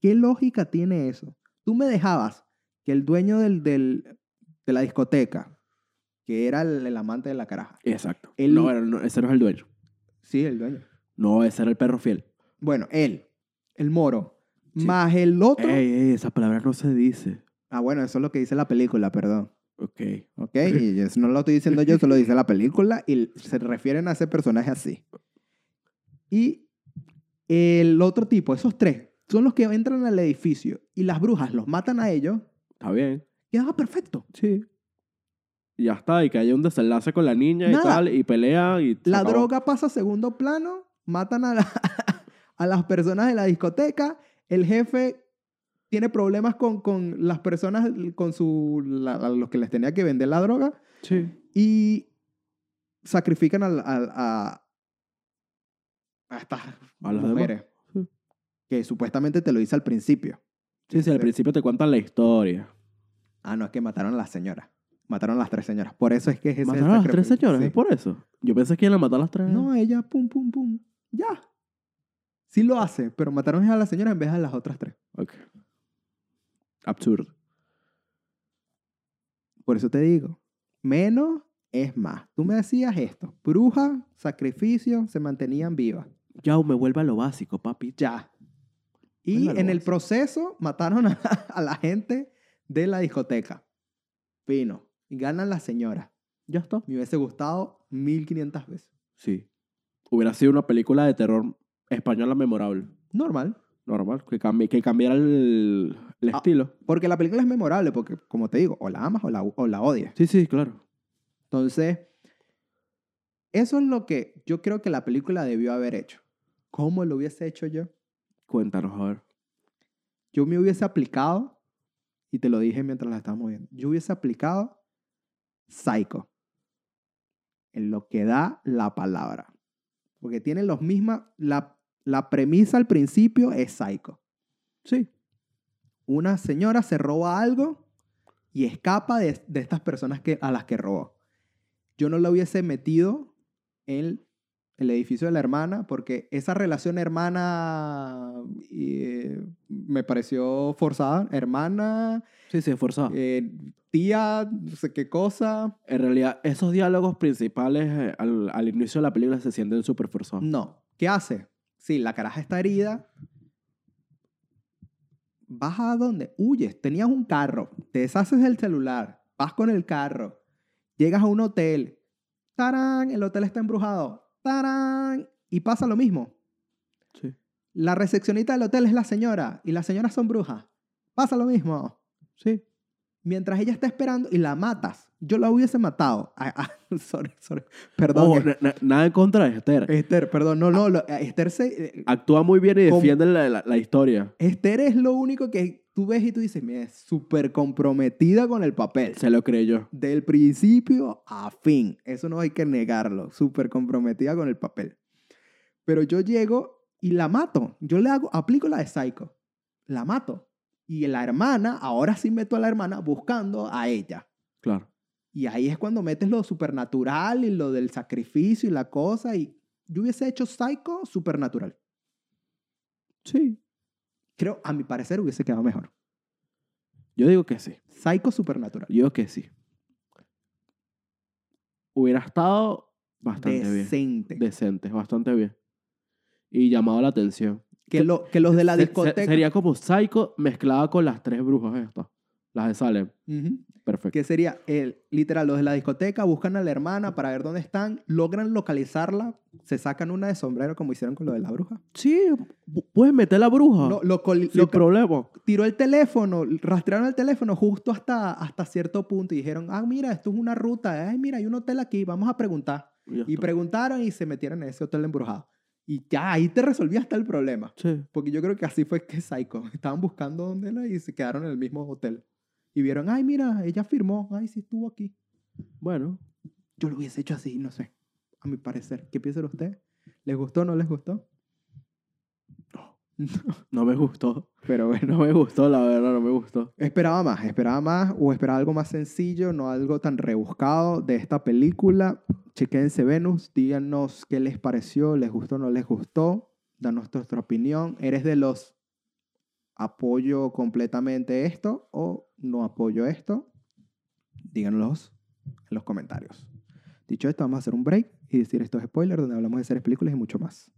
¿Qué lógica tiene eso? Tú me dejabas que el dueño del, del- de la discoteca, que era el, el amante de la caraja. Exacto. No, era- no, ese no es el dueño. Sí, el dueño. No, ese era el perro fiel. Bueno, él, el moro, Sí. más el otro. Ey, ey, esa palabra no se dice. Ah, bueno, eso es lo que dice la película, perdón. Ok. ¿Ok? Y eso no lo estoy diciendo yo, eso lo dice la película y se refieren a ese personaje así. Y el otro tipo, esos tres, son los que entran al edificio y las brujas los matan a ellos. Está bien. Queda perfecto. Sí. Y ya está. Y que haya un desenlace con la niña y tal. Y pelea y... La acabó. droga pasa a segundo plano, matan a, la- a las personas de la discoteca, el jefe tiene problemas con, con las personas, con su, la- a los que les tenía que vender la droga Sí. y sacrifican al- al- a, a estas A demás. mujeres. Que supuestamente te lo hice al principio. Sí, sí, al principio te cuentan la historia. Ah, no, es que mataron a la señora. Mataron a las tres señoras. Por eso es que es ese ¿Mataron a las tres señoras? Sí. ¿Es por eso? Yo pensé que iban a matar a las tres. No, ella, pum, pum, pum. Ya. Sí lo hace, pero mataron a la señora en vez de a las otras tres. Ok. Absurdo. Por eso te digo, menos es más. Tú me decías esto. Bruja, sacrificio, se mantenían vivas. Ya, me vuelve a lo básico, papi. Ya. Y en el proceso mataron a, a la gente de la discoteca. Fino. Y ganan las señoras. Ya está. Me hubiese gustado 1500 veces. Sí. Hubiera sido una película de terror española memorable. Normal. Normal. Que, cambi- que cambiara el, el Ah. estilo. Porque la película es memorable, porque como te digo, o la amas o la, o la odias. Sí, sí, claro. Entonces, eso es lo que yo creo que la película debió haber hecho. ¿Cómo lo hubiese hecho yo? Cuéntanos, a ver. Yo me hubiese aplicado, y te lo dije mientras la estábamos viendo, yo hubiese aplicado Psycho. En lo que da la palabra. Porque tiene los mismas, la, la premisa al principio es Psycho. Sí. Una señora se roba algo y escapa de, de estas personas que, a las que robó. Yo no la hubiese metido en el edificio de la hermana porque esa relación hermana eh, me pareció forzada. Hermana, Sí, sí, forzado. eh, tía, no sé qué cosa. En realidad, esos diálogos principales eh, al, al inicio de la película se sienten súper forzados. No. ¿Qué hace? Sí, la caraja está herida. ¿Vas a dónde? Huyes. Tenías un carro. Te deshaces del celular. Vas con el carro. Llegas a un hotel. ¡Tarán! El hotel está embrujado. ¡Tarán! Y pasa lo mismo. Sí. La recepcionista del hotel es la señora. Y las señoras son brujas. Pasa lo mismo. Sí. Mientras ella está esperando y la matas. Yo la hubiese matado. Ah, ah, sorry, sorry. Perdón. Na- na- nada en contra de Esther. Esther, perdón. No, no. lo- eh, Esther se... eh, Actúa muy bien y defiende la, la- la historia. Esther es lo único que tú ves y tú dices, mira, es súper comprometida con el papel. Se lo creyó. Del principio a fin. Eso no hay que negarlo. Súper comprometida con el papel. Pero yo llego y la mato. Yo le hago, aplico la de Psycho. La mato. Y la hermana, ahora sí meto a la hermana buscando a ella. Claro. Y ahí es cuando metes lo supernatural y lo del sacrificio y la cosa. Y yo hubiese hecho Psycho supernatural. Sí. Creo, a mi parecer, hubiese quedado mejor. Yo digo que sí. Psycho supernatural. Yo digo que sí. Hubiera estado bastante bien. Decente. Decente, bastante bien. Y llamado la atención. que, lo- que los de la Se- se- discoteca. sería como Psycho mezclada con las tres brujas estas. Las de Salem. Ujú. Perfecto. Que sería, el, literal, los de la discoteca buscan a la hermana para ver dónde están, logran localizarla, se sacan una de sombrero como hicieron con lo de la bruja. Sí, pu- puedes meter la bruja. Lo, lo sin lo- problema. tiró el teléfono, rastrearon el teléfono justo hasta, hasta cierto punto y dijeron, ah, mira, esto es una ruta, ay, mira, hay un hotel aquí, vamos a preguntar. Y está. preguntaron y se metieron en ese hotel embrujado. Y ya ahí te resolvía hasta el problema. Sí. Porque yo creo que así fue que Psycho. Estaban buscando dónde era y se quedaron en el mismo hotel. Y vieron, ay, mira, ella firmó, ay, sí estuvo aquí. Bueno, Yo lo hubiese hecho así, no sé. A mi parecer. ¿Qué piensan ustedes? ¿Les gustó o no les gustó? no me gustó. Pero bueno. No me gustó, la verdad, no me gustó. Esperaba más, esperaba más o esperaba algo más sencillo, no algo tan rebuscado de esta película. Chequense Venus, díganos qué les pareció, les gustó o no les gustó. Danos nuestra opinión. ¿Eres de los apoyo completamente esto o no apoyo esto? Díganos en los comentarios. Dicho esto, vamos a hacer un break y decir estos spoilers donde hablamos de series, películas y mucho más.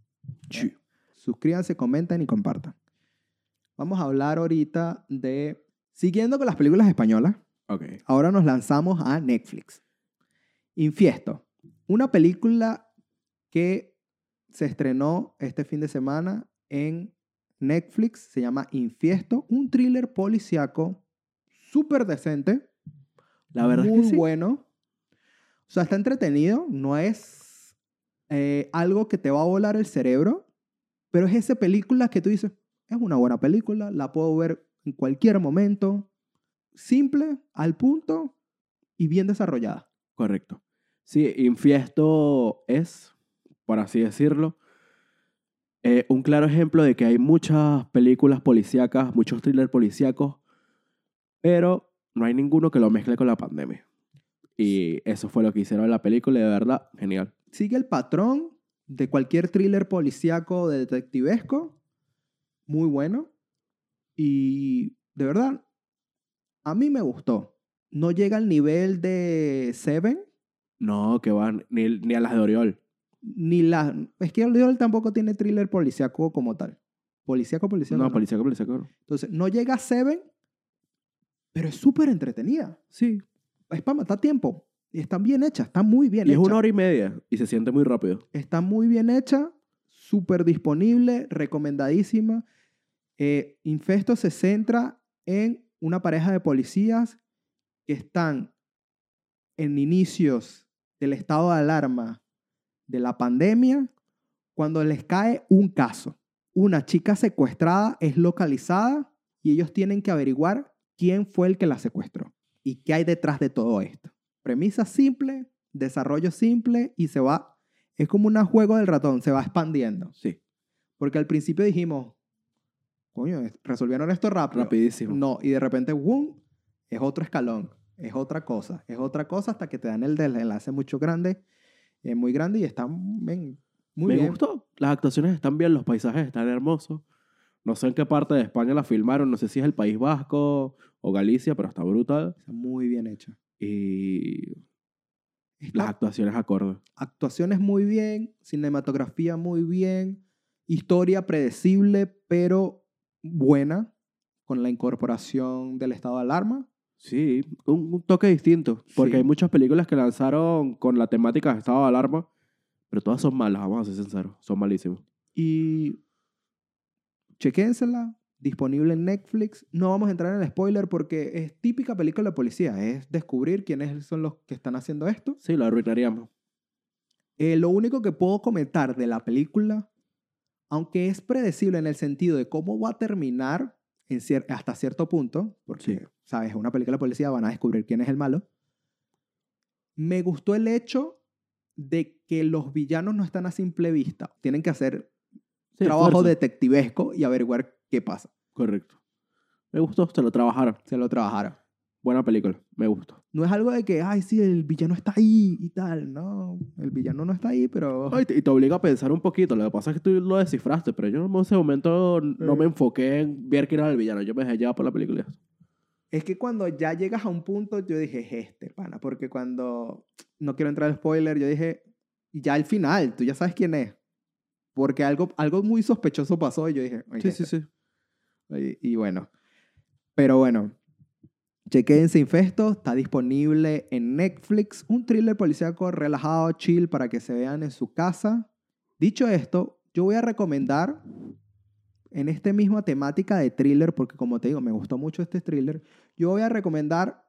Suscríbanse, comenten y compartan. Vamos a hablar ahorita de Siguiendo con las películas españolas, Ok. ahora nos lanzamos a Netflix. Infiesto, una película que se estrenó este fin de semana en Netflix, se llama Infiesto, un thriller policiaco súper decente, La verdad muy es que sí. bueno. O sea, está entretenido, no es eh, algo que te va a volar el cerebro, pero es esa película que tú dices, es una buena película, la puedo ver en cualquier momento, simple, al punto y bien desarrollada. Correcto. Sí, Infiesto es, por así decirlo, eh, un claro ejemplo de que hay muchas películas policíacas, muchos thrillers policíacos, pero no hay ninguno que lo mezcle con la pandemia. Y eso fue lo que hicieron en la película y de verdad, genial. Sigue el patrón de cualquier thriller policíaco de detectivesco, muy bueno, y de verdad, a mí me gustó. No llega al nivel de Seven, No, que van ni, ni a las de Oriol. ni la... Es que Oriol tampoco tiene thriller policíaco como tal. Policíaco, policíaco. No, no. policíaco, policíaco. Entonces, no llega a Seven, pero es súper entretenida. Sí. Es para matar tiempo. Y está bien hecha, está muy bien Y hecha. es una hora y media y se siente muy rápido. Está muy bien hecha, súper disponible, recomendadísima. Eh, Infesto se centra en una pareja de policías que están en inicios del estado de alarma de la pandemia cuando les cae un caso. Una chica secuestrada es localizada y ellos tienen que averiguar quién fue el que la secuestró y qué hay detrás de todo esto. Premisa simple, desarrollo simple y se va, es como un juego del ratón, se va expandiendo. Sí. Porque al principio dijimos, coño, resolvieron esto rápido. Rapidísimo. No, y de repente, ¡wum! Es otro escalón, es otra cosa, es otra cosa hasta que te dan el desenlace mucho grande, eh, muy grande y está men, muy Me bien. gustó. Las actuaciones están bien, los paisajes están hermosos. No sé en qué parte de España la filmaron, no sé si es el País Vasco o Galicia, pero está brutal. Está muy bien hecha. Y Está- las actuaciones acordes. actuaciones muy bien, cinematografía muy bien, historia predecible pero buena con la incorporación del estado de alarma. Sí, un, un toque distinto. Porque Sí. hay muchas películas que lanzaron con la temática de estado de alarma, pero todas son malas, vamos a ser sinceros. Son malísimas. Y chequénsela, disponible en Netflix. No vamos a entrar en el spoiler porque es típica película de policía, es descubrir quiénes son los que están haciendo esto. Sí, lo arruinaríamos. Eh, lo único que puedo comentar de la película, aunque es predecible en el sentido de cómo va a terminar en cier- hasta cierto punto, porque, Sí. sabes, es una película de policía, van a descubrir quién es el malo. Me gustó el hecho de que los villanos no están a simple vista. Tienen que hacer Sí, trabajo esfuerzo. detectivesco y averiguar qué pasa. Correcto. Me gustó, se lo trabajaron. Se lo trabajaron. Buena película, me gustó. No es algo de que, ay, sí, el villano está ahí y tal. No, el villano no está ahí, pero... Ay, y te obliga a pensar un poquito. Lo que pasa es que tú lo descifraste, pero yo en ese momento no me enfoqué en ver quién era el villano. Yo me dejé llevar por la película. Es que cuando ya llegas a un punto, yo dije, es este, pana, porque cuando, no quiero entrar al spoiler, yo dije, ya al final, tú ya sabes quién es. Porque algo, algo muy sospechoso pasó y yo dije, "Oye, Sí, sí, este". sí. Y, y bueno, pero bueno, chequense Infesto, está disponible en Netflix, un thriller policíaco relajado, chill, para que se vean en su casa. Dicho esto, yo voy a recomendar en esta misma temática de thriller, porque como te digo, me gustó mucho este thriller, yo voy a recomendar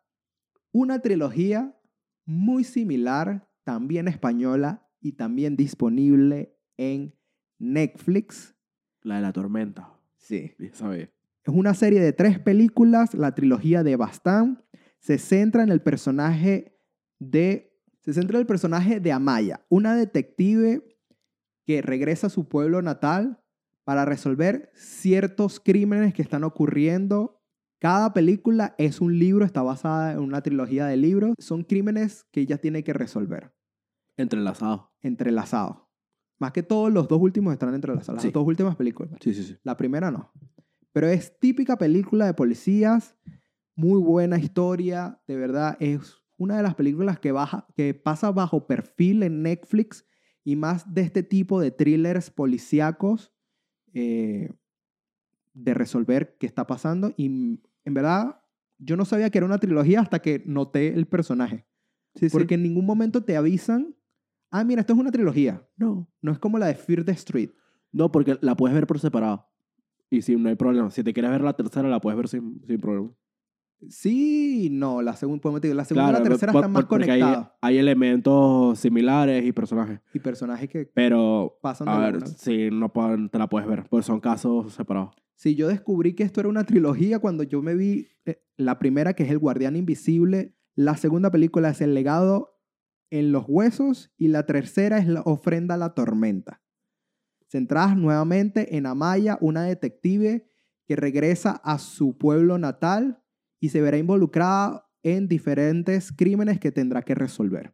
una trilogía muy similar, también española y también disponible en Netflix. La de la tormenta. Sí. Ya sabía. Es una serie de tres películas, la trilogía de Bastán. Se centra en el personaje de. Se centra en el personaje de Amaya, una detective que regresa a su pueblo natal para resolver ciertos crímenes que están ocurriendo. Cada película es un libro, está basada en una trilogía de libros. Son crímenes que ella tiene que resolver, Entrelazado. entrelazados. Más que todos, los dos últimos están entrelazados. Las Sí. dos últimas películas. Sí, sí, sí. La primera no. Pero es típica película de policías, muy buena historia, de verdad es una de las películas que, baja, que pasa bajo perfil en Netflix y más de este tipo de thrillers policíacos eh, de resolver qué está pasando. Y en verdad yo no sabía que era una trilogía hasta que noté el personaje. Sí, sí. Porque en ningún momento te avisan, ah, mira, esto es una trilogía. No. No es como la de Fear the Street. No, porque la puedes ver por separado. Y sí, no hay problema. Si te quieres ver la tercera, la puedes ver sin, sin problema. Sí, no, la segunda, podemos decir, la segunda Claro, la tercera por- están más porque hay- conectadas. Hay, elementos similares y personajes. Y personajes que Pero, pasan de a la ver, sí, no te la puedes ver. Porque son casos separados. Sí, yo descubrí que esto era una trilogía cuando yo me vi eh, la primera, que es El Guardián Invisible. La segunda película es El legado en los huesos. Y la tercera es La ofrenda a la tormenta. Centradas nuevamente en Amaya, una detective que regresa a su pueblo natal y se verá involucrada en diferentes crímenes que tendrá que resolver.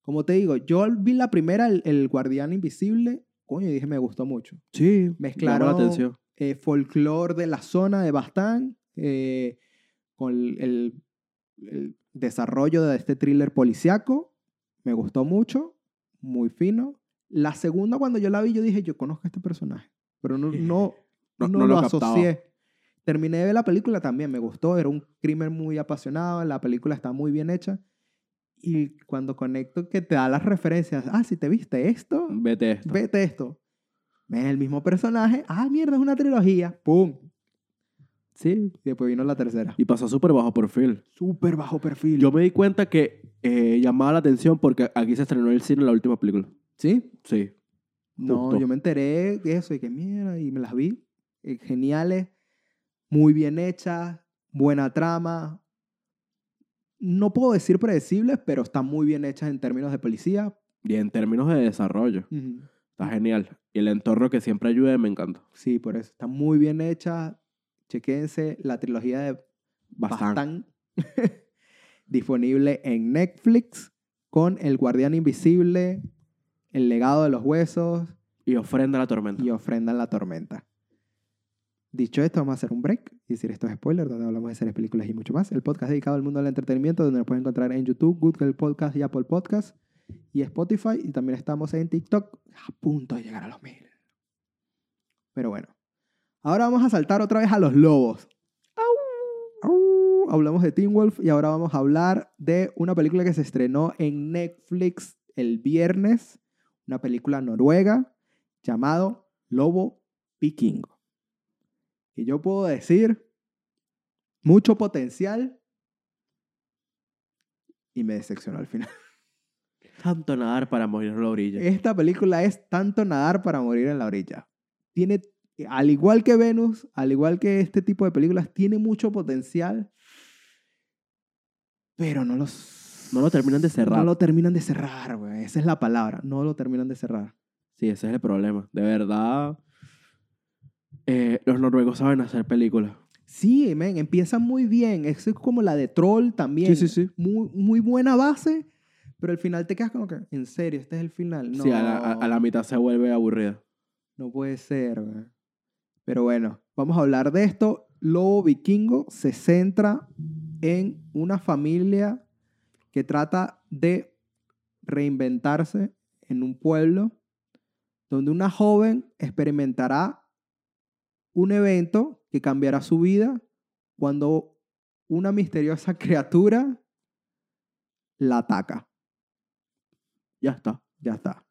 Como te digo, yo vi la primera, El, El Guardián Invisible, coño, y dije, me gustó mucho Sí, Mezclaron- llama la atención. eh, folclore de la zona de Bastán, eh, con el, el- el desarrollo de este thriller policiaco. Me gustó mucho, muy fino. La segunda, cuando yo la vi, yo dije, yo conozco a este personaje, pero no, no, No- no no lo asocié. Terminé de ver la película también, me gustó, era un crimen muy apasionado, la película está muy bien hecha. Y cuando conecto que te da las referencias, ah, si te viste esto, Vete esto. vete esto. Ves el mismo personaje. Ah, mierda, es una trilogía. ¡Pum! Sí. Y después vino la tercera. Y pasó súper bajo perfil. Súper bajo perfil. Yo me di cuenta que eh, llamaba la atención porque aquí se estrenó en el cine la última película. ¿Sí? Sí. No, Justo. yo me enteré de eso y que mierda, y me las vi. Eh, geniales, muy bien hechas, buena trama. No puedo decir predecibles, pero están muy bien hechas en términos de policía. Y en términos de desarrollo, está genial. Y el entorno que siempre ayuda me encanta. Sí, por eso. Están muy bien hechas. Chequense la trilogía de. Bastán. disponible en Netflix con El Guardián Invisible, El Legado de los Huesos Y ofrenda a la tormenta. y Ofrenda en la Tormenta. Dicho esto, vamos a hacer un break y decir esto es spoiler, donde hablamos de series, películas y mucho más. El podcast dedicado al mundo del entretenimiento, donde nos pueden encontrar en YouTube, Google Podcast y Apple Podcast y Spotify. Y también estamos en TikTok a punto de llegar a los mil. Pero bueno, ahora vamos a saltar otra vez a los lobos. Au. Hablamos de Teen Wolf y ahora vamos a hablar de una película que se estrenó en Netflix el viernes, una película noruega llamado Lobo Vikingo. Y yo puedo decir, mucho potencial y me decepcionó al final. Tanto nadar para morir en la orilla. Esta película es tanto nadar para morir en la orilla. Tiene, al igual que Venus, al igual que este tipo de películas, tiene mucho potencial, pero no los... No lo terminan de cerrar. No lo terminan de cerrar, güey. Esa es la palabra. No lo terminan de cerrar. Sí, ese es el problema. De verdad, eh, los noruegos saben hacer películas. Sí, men, empieza muy bien. Eso es como la de Troll también. Sí, sí, sí. Muy, muy buena base, pero al final te quedas como que, en serio, este es el final. No, Sí, a la, a- a la mitad se vuelve aburrida. no puede ser. güey. Pero bueno, vamos a hablar de esto. Lobo Vikingo se centra en una familia que trata de reinventarse en un pueblo donde una joven experimentará un evento que cambiará su vida cuando una misteriosa criatura la ataca. Ya está. Ya está.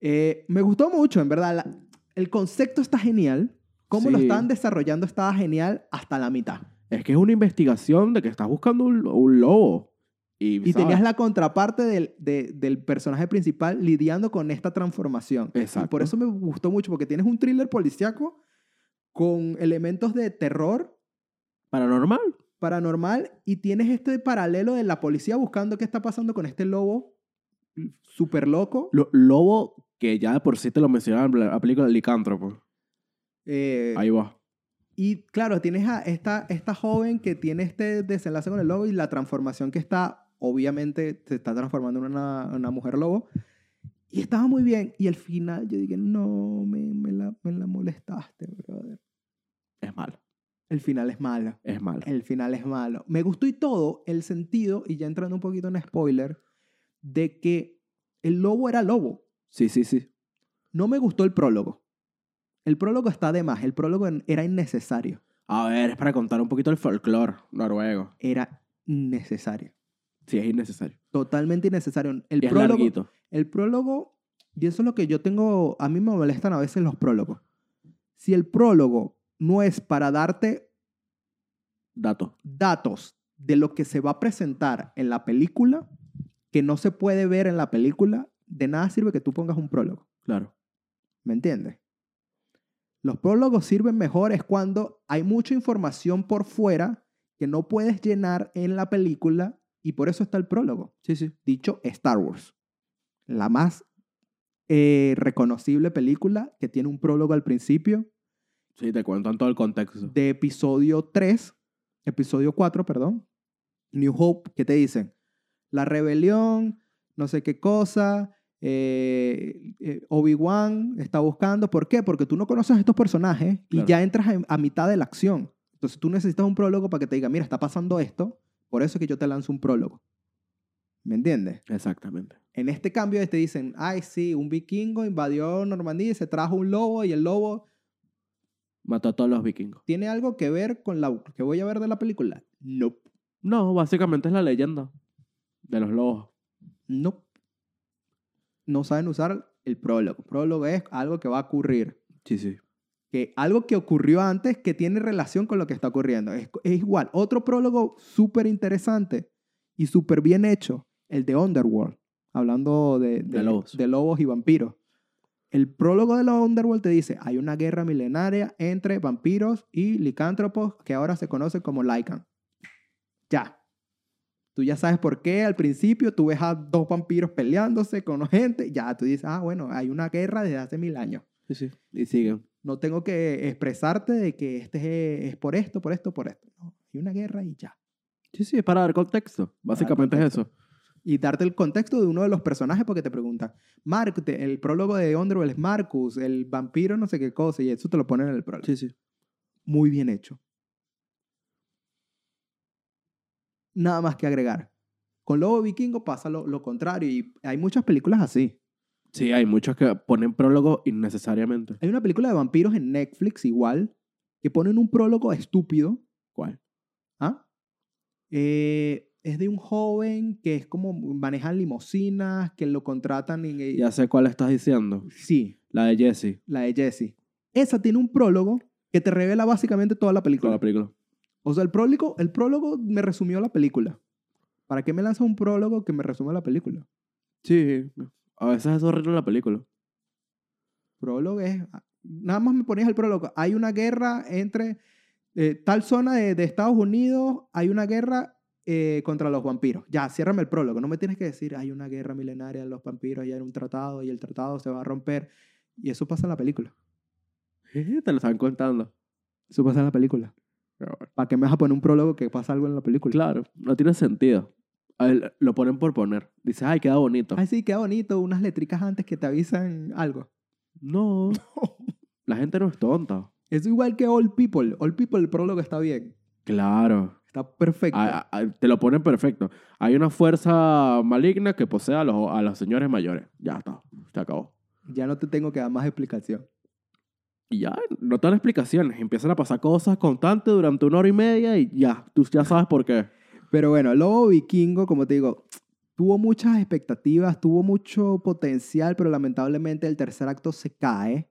Eh, me gustó mucho, en verdad. La- el concepto está genial. Cómo lo estaban desarrollando estaba genial hasta la mitad. Es que es una investigación de que estás buscando un, un lobo. Y, Y tenías la contraparte del, de- del personaje principal lidiando con esta transformación. Y Exacto. por eso me gustó mucho, porque tienes un thriller policíaco con elementos de terror Paranormal. paranormal y tienes este paralelo de la policía buscando qué está pasando con este lobo súper loco. Lo- lobo, que ya de por sí te lo mencionaban en la película Licántropo. Eh, Ahí va. Y claro, tienes a esta, esta joven que tiene este desenlace con el lobo y la transformación que está, obviamente, se está transformando en una, una mujer lobo. Y estaba muy bien. Y al final yo dije, no, me, me la, me la molestaste, brother. Es malo. El final es malo. Es malo. El final es malo. Me gustó y todo el sentido, y ya entrando un poquito en spoiler, de que el lobo era lobo. Sí, sí, sí. No me gustó el prólogo. El prólogo está de más. El prólogo era innecesario. A ver, es para contar un poquito el folclore noruego. Era innecesaria. Sí, es innecesario. Totalmente innecesario. El y es prólogo, larguito. el prólogo, y eso es lo que yo tengo, a mí me molestan a veces los prólogos. Si el prólogo no es para darte Dato. datos de lo que se va a presentar en la película, que no se puede ver en la película, de nada sirve que tú pongas un prólogo. Claro. ¿Me entiendes? Los prólogos sirven mejor es cuando hay mucha información por fuera que no puedes llenar en la película y por eso está el prólogo. Sí, sí. Dicho Star Wars, la más eh, reconocible película que tiene un prólogo al principio Sí, te cuentan todo el contexto. de episodio 3, episodio 4, perdón, New Hope, que te dicen, la rebelión, no sé qué cosa, eh, eh, Obi-Wan está buscando, ¿por qué? Porque tú no conoces a estos personajes y ya entras a, a mitad de la acción. Entonces tú necesitas un prólogo para que te diga, mira, está pasando esto, por eso es que yo te lanzo un prólogo. ¿Me entiendes? Exactamente. En este cambio te dicen, ay, sí, un vikingo invadió Normandía y se trajo un lobo y el lobo Mató a todos los vikingos. ¿Tiene algo que ver con la que voy a ver de la película? No. No, básicamente es la leyenda de los lobos. No. No saben usar el prólogo. Prólogo es algo que va a ocurrir. Sí, sí. Que algo que ocurrió antes que tiene relación con lo que está ocurriendo. Es, es igual. Otro prólogo súper interesante y súper bien hecho. El de Underworld. Hablando de, De lobos. de lobos y vampiros. El prólogo de Underworld te dice, hay una guerra milenaria entre vampiros y licántropos que ahora se conoce como Lycan. Ya. Tú ya sabes por qué al principio tú ves a dos vampiros peleándose con gente. Ya, tú dices, ah, bueno, hay una guerra desde hace mil años. Sí, sí. Y siguen. No tengo que expresarte de que este es, es por esto, por esto, por esto. No, hay una guerra y ya. Sí, sí, es para dar contexto. Básicamente es contexto. eso. Y darte el contexto de uno de los personajes porque te preguntan, Mark, te- el prólogo de Underworld es Marcus, el vampiro no sé qué cosa, y eso te lo ponen en el prólogo. Sí, sí. Muy bien hecho. Nada más que agregar. Con Lobo Vikingo pasa lo, lo contrario y hay muchas películas así. Sí, hay muchos que ponen prólogo innecesariamente. Hay una película de vampiros en Netflix igual que ponen un prólogo estúpido. ¿Cuál? ¿Ah? Eh, es de un joven que es como manejan limusinas, que lo contratan y... Ya sé cuál estás diciendo. Sí, La de Jesse. la de Jesse. Esa tiene un prólogo que te revela básicamente toda la película. Toda la película. O sea, el prólogo, el prólogo me resumió la película. ¿Para qué me lanza un prólogo que me resume la película? Sí. A veces es horrible la película. Prólogo es... Nada más me ponías el prólogo. Hay una guerra entre eh, tal zona de, de Estados Unidos, hay una guerra eh, contra los vampiros. Ya, ciérrame el prólogo. No me tienes que decir, hay una guerra milenaria los vampiros hay un tratado y el tratado se va a romper. Y eso pasa en la película. Te lo están contando. Eso pasa en la película. ¿Para qué me vas a poner un prólogo que pasa algo en la película? Claro, no tiene sentido. Ver, lo ponen por poner. Dices, ay, queda bonito. Ay, sí, queda bonito. Unas letricas antes que te avisan algo. No. La gente no es tonta. Es igual que All People. All People, el prólogo está bien. Claro. Está perfecto. A- a- te lo ponen perfecto. Hay una fuerza maligna que posee a los, a los señores mayores. Ya está. Se acabó. Ya no te tengo que dar más explicación. Y ya, no te dan explicaciones. Empiezan a pasar cosas constantes durante una hora y media y ya, tú ya sabes por qué. Pero bueno, Lobo Vikingo, como te digo, tuvo muchas expectativas, tuvo mucho potencial, pero lamentablemente el tercer acto se cae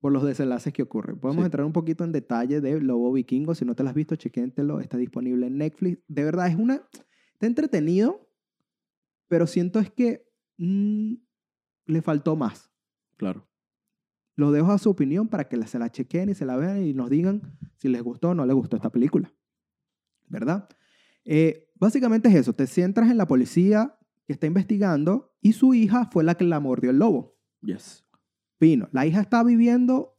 por los desenlaces que ocurren. Podemos Sí. entrar un poquito en detalle de Lobo Vikingo. Si no te lo has visto, chequéntelo. Está disponible en Netflix. De verdad, es una... Está entretenido, pero siento es que mm, le faltó más. Claro. Lo dejo a su opinión para que se la chequen y se la vean y nos digan si les gustó o no les gustó esta película. ¿Verdad? Eh, básicamente es eso. Te centras en la policía que está investigando y su hija fue la que la mordió el lobo. Yes. Fino. La hija está viviendo...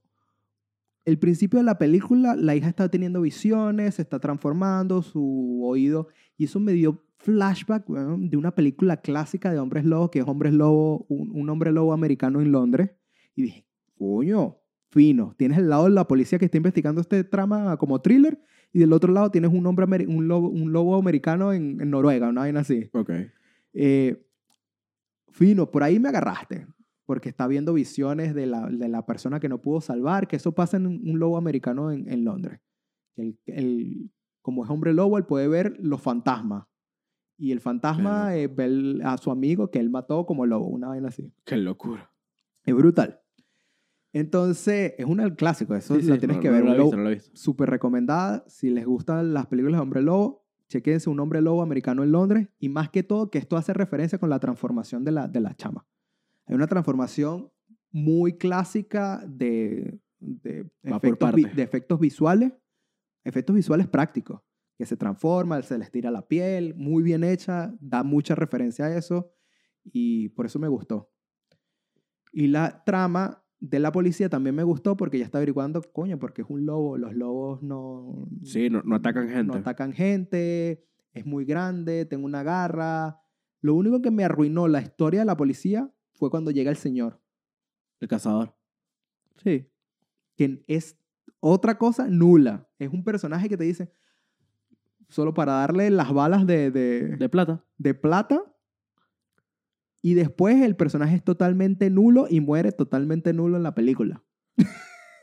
El principio de la película, la hija está teniendo visiones, se está transformando, su oído... Y eso me dio flashback de una película clásica de hombres lobos, que es Hombres Lobo, un, un hombre lobo americano en Londres. Y dije, coño, fino. Tienes el lado de la policía que está investigando este trama como thriller y del otro lado tienes un, hombre, un, lobo, un lobo americano en, en Noruega, una vaina así. Ok. Eh, fino, por ahí me agarraste, porque está viendo visiones de la, de la persona que no pudo salvar, que eso pasa en un, lobo americano en, en Londres. el, el- como es hombre lobo, él puede ver los fantasmas. Y el fantasma eh, ve a su amigo que él mató como lobo, una vaina así. Qué locura. Es brutal. Entonces, es un clásico, eso Sí, sí, lo tienes no- que no ver. lo un he visto, no lo he visto. súper recomendada. Si les gustan las películas de hombre lobo, chequense un hombre lobo americano en Londres. Y más que todo, que esto hace referencia con la transformación de la, de la chama. Hay una transformación muy clásica de, de, efectos, vi- de efectos visuales, efectos visuales prácticos, que se transforma, se les tira la piel, muy bien hecha, da mucha referencia a eso y por eso me gustó. Y la trama de la policía también me gustó porque ya está averiguando, coño, porque es un lobo, los lobos no... Sí, no, no atacan gente. No atacan gente, es muy grande, tengo una garra. Lo único que me arruinó la historia de la policía fue cuando llega el señor, El cazador. Sí. que es otra cosa nula. Es un personaje que te dice, solo para darle las balas de, de, De plata. de plata. Y después el personaje es totalmente nulo y muere totalmente nulo en la película. Pero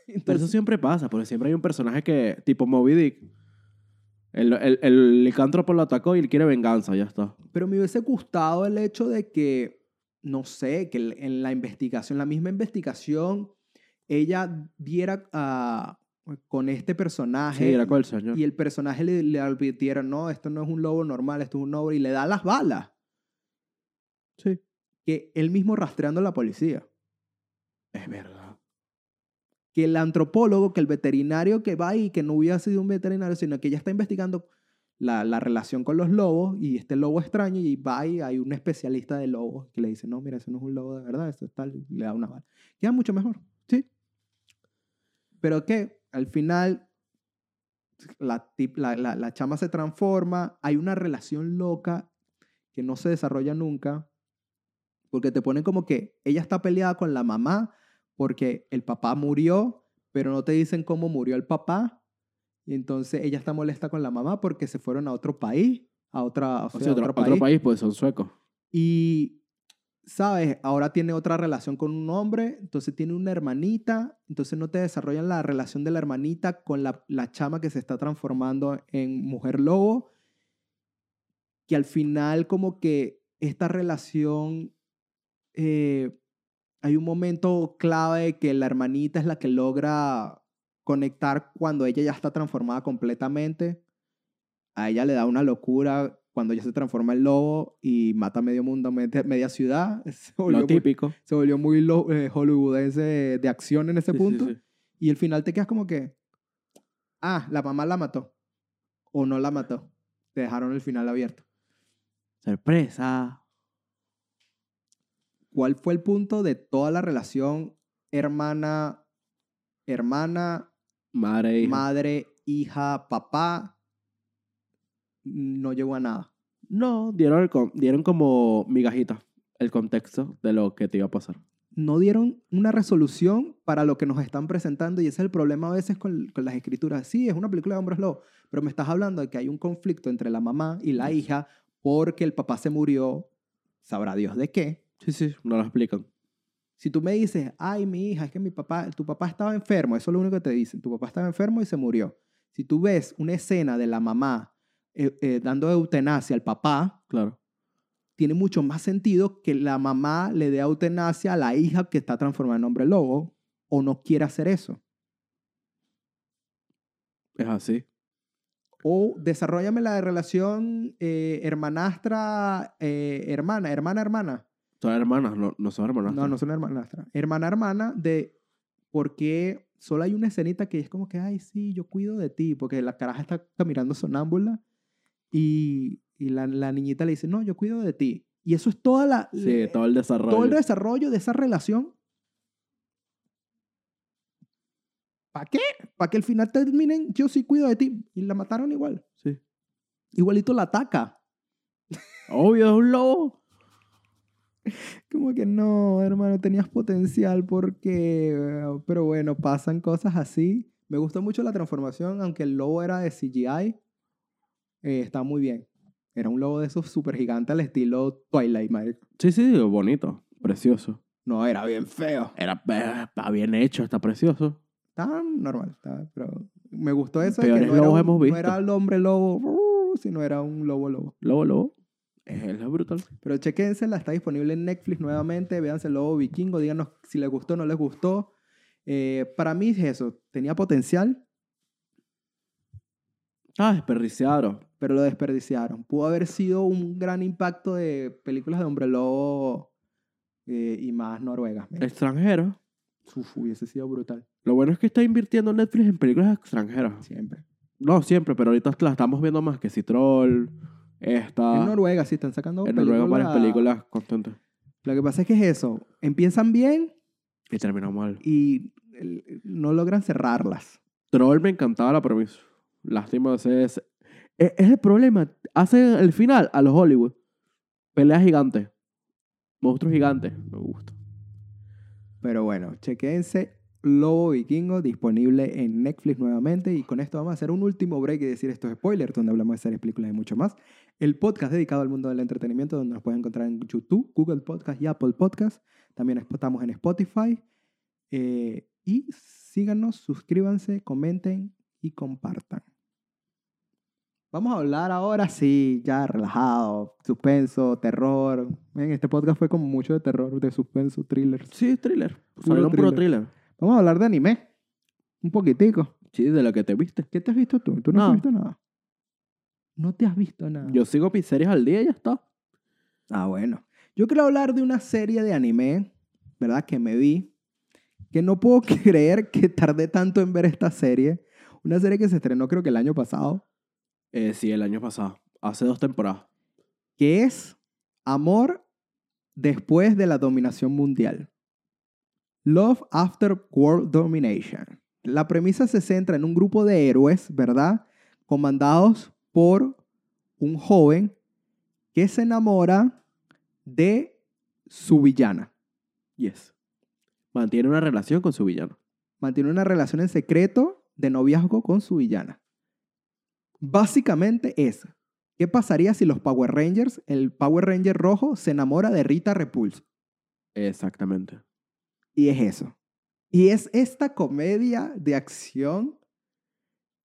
eso Entonces, siempre pasa, porque siempre hay un personaje que, tipo Moby Dick, el, el, el licántropo lo atacó y él quiere venganza, ya está. pero me hubiese gustado el hecho de que, no sé, que en la investigación, la misma investigación, ella diera con este personaje. Sí, era con el señor. y el personaje le, le advirtiera, no, esto no es un lobo normal, esto es un lobo, y le da las balas. Sí. Que él mismo rastreando a la policía. Es verdad. Que el antropólogo, que el veterinario que va y que no hubiera sido un veterinario, sino que ella está investigando la, la relación con los lobos y este lobo extraño y va y hay un especialista de lobos que le dice, no, mira, eso no es un lobo de verdad, eso es tal, y le da una bala. Queda mucho mejor, sí. Pero que al final la, tip- la, la, la chama se transforma, hay una relación loca que no se desarrolla nunca, porque te ponen como que ella está peleada con la mamá porque el papá murió, pero no te dicen cómo murió el papá, y entonces ella está molesta con la mamá porque se fueron a otro país, a, otra, o O sea, otro, otro otro país. país, pues son suecos. Y, ¿sabes? Ahora tiene otra relación con un hombre, entonces tiene una hermanita, entonces no te desarrollan la relación de la hermanita con la, la chama que se está transformando en mujer lobo, que al final como que esta relación, eh, hay un momento clave que la hermanita es la que logra conectar cuando ella ya está transformada completamente. A ella le da una locura cuando ella se transforma en lobo y mata medio mundo, media, ciudad. Lo muy- típico. se volvió muy lo- eh, hollywoodense de, de acción en ese Sí, sí, punto. sí. Y al final te quedas como que, ah, la mamá la mató. O no la mató. Te dejaron el final abierto. Sorpresa. ¿Cuál fue el punto de toda la relación hermana, hermana, Madre e hija. madre, hija, papá? No llegó a nada. No, dieron, el dieron como migajita el contexto de lo que te iba a pasar. no dieron una resolución para lo que nos están presentando y ese es el problema a veces con, con las escrituras. Sí, es una película de hombres lobos, pero me estás hablando de que hay un conflicto entre la mamá y la hija porque el papá se murió, sabrá Dios de qué. Sí, sí, no lo explican. Si tú me dices, ay, mi hija, es que mi papá, tu papá estaba enfermo, eso es lo único que te dicen, tu papá estaba enfermo y se murió. Si tú ves una escena de la mamá eh, eh, dando eutanasia al papá, Claro. tiene mucho más sentido que la mamá le dé eutanasia a la hija que está transformada en hombre lobo o no quiere hacer eso. Es así. O desarrollame la relación eh, hermanastra, hermana, hermana, hermana. Son hermanas, no, no son hermanas. No, no son hermanastra. Hermana, hermana de por qué solo hay una escenita que es como que, ay, sí, yo cuido de ti, porque la caraja está caminando sonámbula y, y la, la niñita le dice, no, yo cuido de ti. Y eso es toda la, Sí, todo el desarrollo. todo el desarrollo de esa relación. ¿Para qué? Para que al final terminen, yo sí cuido de ti. Y la mataron igual. Sí. Igualito la ataca. Obvio, es un lobo. Como que no, hermano, tenías potencial porque... Pero bueno, pasan cosas así. Me gustó mucho la transformación, aunque el lobo era de CGI. eh, está muy bien. Era un lobo de esos super gigantes al estilo Twilight, marico. Sí, sí, bonito. Precioso. No, era bien feo. Era, eh, está bien hecho, está precioso. Estaba normal, estaba- pero me gustó eso de que Peores no era, lobos un- hemos no visto. era el hombre lobo, sino era un lobo lobo. Lobo, lobo. Es brutal. Pero chequénsela, está disponible en Netflix nuevamente. Véanse el Lobo Vikingo, díganos si les gustó o no les gustó. Eh, para mí es eso, tenía potencial, Ah, desperdiciaron. pero lo desperdiciaron. Pudo haber sido un gran impacto de películas de Hombre Lobo eh, y más noruegas. Extranjeros. Uf, hubiese sido brutal, Lo bueno es que está invirtiendo Netflix en películas extranjeras. siempre. No siempre, pero ahorita las estamos viendo más que si Troll, esta. en Noruega sí están sacando en Noruega varias películas. películas constantes. Lo que pasa es que es eso, empiezan bien Y terminó mal. y no logran cerrarlas. Troll me encantaba la premisa. Lástima ese es, es, es el problema. Hace el final a los Hollywood. Pelea gigante. Monstruos gigantes. Me gusta. Pero bueno, chequense Lobo Vikingo disponible en Netflix nuevamente. Y con esto vamos a hacer un último break y decir estos spoilers, donde hablamos de series, películas y mucho más. El podcast dedicado al mundo del entretenimiento, donde nos pueden encontrar en YouTube, Google Podcast y Apple Podcast. También estamos en Spotify. Eh, y síganos, suscríbanse, comenten y compartan. Vamos a hablar ahora, sí, ya relajado, suspenso, terror. Ven, este podcast fue como mucho de terror, de suspenso, thrillers. Sí, thriller. Puro puro thriller. thriller. Vamos a hablar de anime. Un poquitico. Sí, de lo que te viste. ¿Qué te has visto tú? ¿Tú no, No. has visto nada? No te has visto nada. Yo sigo mis series al día y ya está. Ah, bueno. Yo quiero hablar de una serie de anime, ¿verdad? Que me vi. Que no puedo creer que tardé tanto en ver esta serie. Una serie que se estrenó creo que el año pasado. Eh, sí, el año pasado. Hace dos temporadas. Que es Amor después de la dominación mundial. Love After World Domination. La premisa se centra en un grupo de héroes, ¿verdad? Comandados por un joven que se enamora de su villana. Yes. Mantiene una relación con su villano. Mantiene una relación en secreto de noviazgo con su villana. Básicamente es, ¿qué pasaría si los Power Rangers, el Power Ranger rojo, se enamora de Rita Repulsa? Exactamente. Y es eso. Y es esta comedia de acción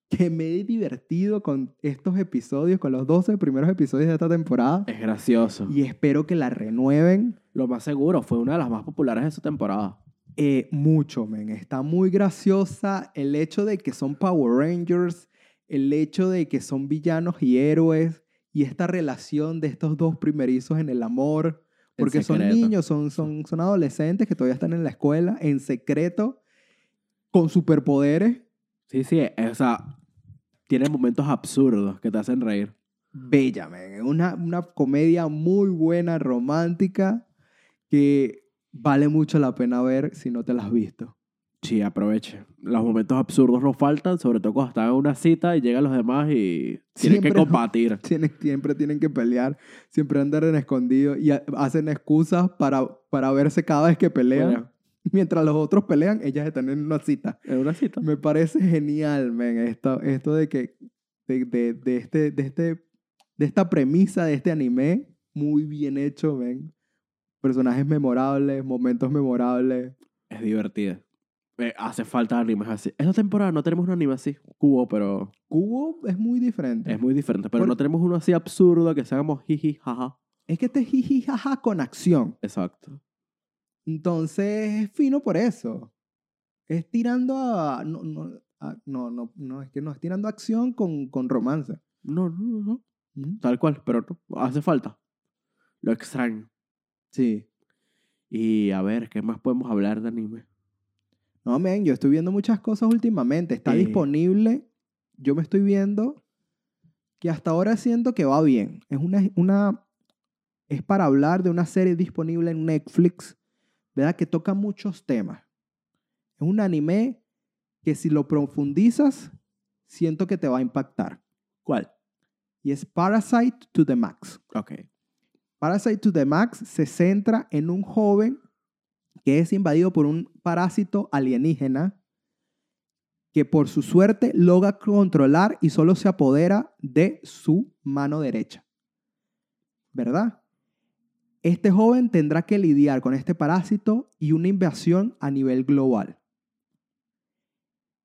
que me he divertido con estos episodios, con los 12 primeros episodios de esta temporada. Es gracioso. Y espero que la renueven Lo más seguro, fue una de las más populares de su temporada. eh, mucho, men. Está muy graciosa el hecho de que son Power Rangers, el hecho de que son villanos y héroes, y esta relación de estos dos primerizos en el amor. Porque son niños, son, son, son adolescentes que todavía están en la escuela, en secreto, con superpoderes. Sí, sí, o sea, tiene momentos absurdos que te hacen reír. Bella, man. Es Una, una comedia muy buena, romántica, que vale mucho la pena ver si no te la has visto. Sí, aproveche. Los momentos absurdos no faltan, sobre todo cuando están en una cita y llegan los demás y tienen que combatir. Tienen, siempre tienen que pelear, siempre andar en escondido y ha- hacen excusas para, para verse cada vez que pelean. Pelean. Mientras los otros pelean, ellas están en una cita. En una cita. Me parece genial, men, esto, esto de que, de, de, de este, de, este, de esta premisa de este anime, muy bien hecho, men. Personajes memorables, momentos memorables. Es divertida. Eh, hace falta animes así. Esta temporada no tenemos un anime así, cubo, pero Cubo es muy diferente. es muy diferente. Pero Por- no tenemos uno así absurdo que seamos jiji, jaja. Es que este es jiji jaja con acción. Exacto. Entonces es fino por eso. Es tirando a. No, no, a- no, no, no, es que no, es tirando acción con, con romance. No, no, no, no. ¿Mm? Tal cual, pero. Hace falta. Lo extraño. Sí. Y a ver, ¿qué más podemos hablar de anime? No, men, yo estoy viendo muchas cosas últimamente. Está Eh. disponible. Yo me estoy viendo que hasta ahora siento que va bien. Es una, una. Es para hablar de una serie disponible en Netflix, ¿verdad? Que toca muchos temas. Es un anime que si lo profundizas, siento que te va a impactar. ¿Cuál? Y es Parasite to the Max. Ok. Parasite to the Max se centra en un joven que es invadido por un parásito alienígena que por su suerte logra controlar y solo se apodera de su mano derecha. ¿Verdad? Este joven tendrá que lidiar con este parásito y una invasión a nivel global.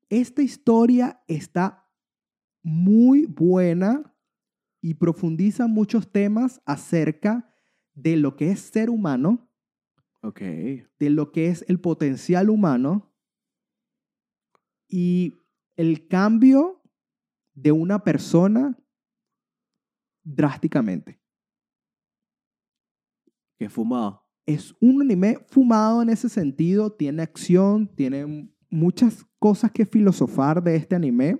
Esta historia está muy buena y profundiza muchos temas acerca de lo que es ser humano, de lo que es el potencial humano y el cambio de una persona drásticamente. Qué fumado. Es un anime fumado en ese sentido, tiene acción, tiene muchas cosas que filosofar de este anime.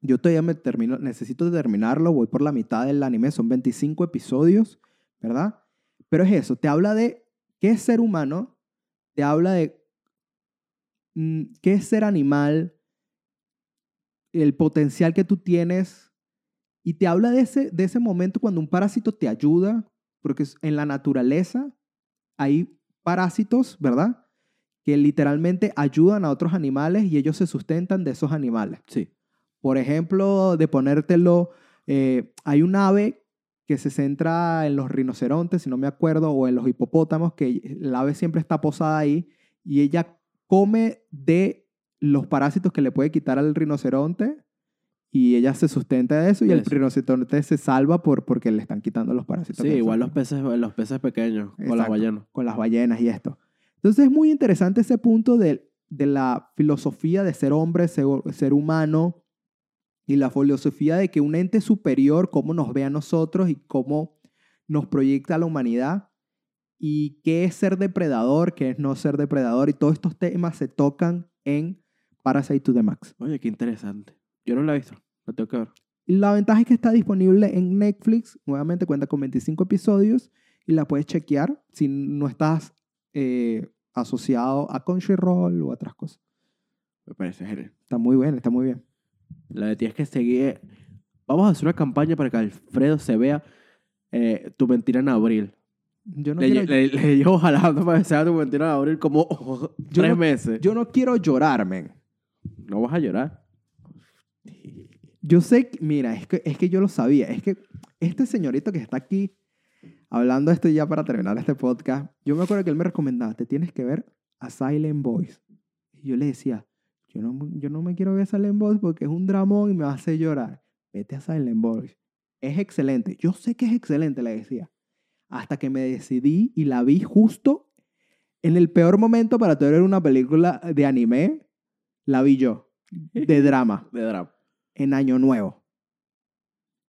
Yo todavía me termino, necesito terminarlo, voy por la mitad del anime, son 25 episodios, ¿verdad? Pero es eso, te habla de qué es ser humano, te habla de mm, qué es ser animal, el potencial que tú tienes, y te habla de ese, de ese momento cuando un parásito te ayuda, porque en la naturaleza hay parásitos, ¿verdad? Que literalmente ayudan a otros animales y ellos se sustentan de esos animales. Sí. Por ejemplo, de ponértelo, eh, hay un ave que se centra en los rinocerontes, si no me acuerdo, o en los hipopótamos, que el ave siempre está posada ahí y ella come de los parásitos que le puede quitar al rinoceronte y ella se sustenta de eso y el eso. rinoceronte se salva por, porque le están quitando los parásitos. Sí, igual los peces, los peces pequeños con las ballenas. con las ballenas y esto. Entonces es muy interesante ese punto de, de la filosofía de ser hombre, ser, ser humano y la filosofía de que un ente superior, cómo nos ve a nosotros y cómo nos proyecta a la humanidad y qué es ser depredador, qué es no ser depredador y todos estos temas se tocan en Parasite to the Max. Oye, qué interesante. Yo no la he visto. La tengo que ver. La ventaja es que está disponible en Netflix. Nuevamente cuenta con 25 episodios y la puedes chequear si no estás eh, asociado a Crunchyroll o a otras cosas. Me parece genial. Está muy bien, está muy bien. La de ti es que seguir. Vamos a hacer una campaña para que Alfredo se vea eh, tu mentira en abril. Yo no, le, quiero, le- le llevo jalando para que sea tu mentira en abril como tres no- meses. yo no quiero llorar, men. No vas a llorar. Yo sé, que- mira, es que, es que yo lo sabía. Es que este señorito que está aquí hablando esto ya para terminar este podcast, yo me acuerdo que él me recomendaba, te tienes que ver a Silent Voice. Y yo le decía, yo no, yo no me quiero ver Silent Voice porque es un dramón y me va a hacer llorar. Vete a Silent Voice. Es excelente. Yo sé que es excelente, le decía. Hasta que me decidí y la vi justo en el peor momento para tener una película de anime, la vi yo, de drama De drama. En Año Nuevo.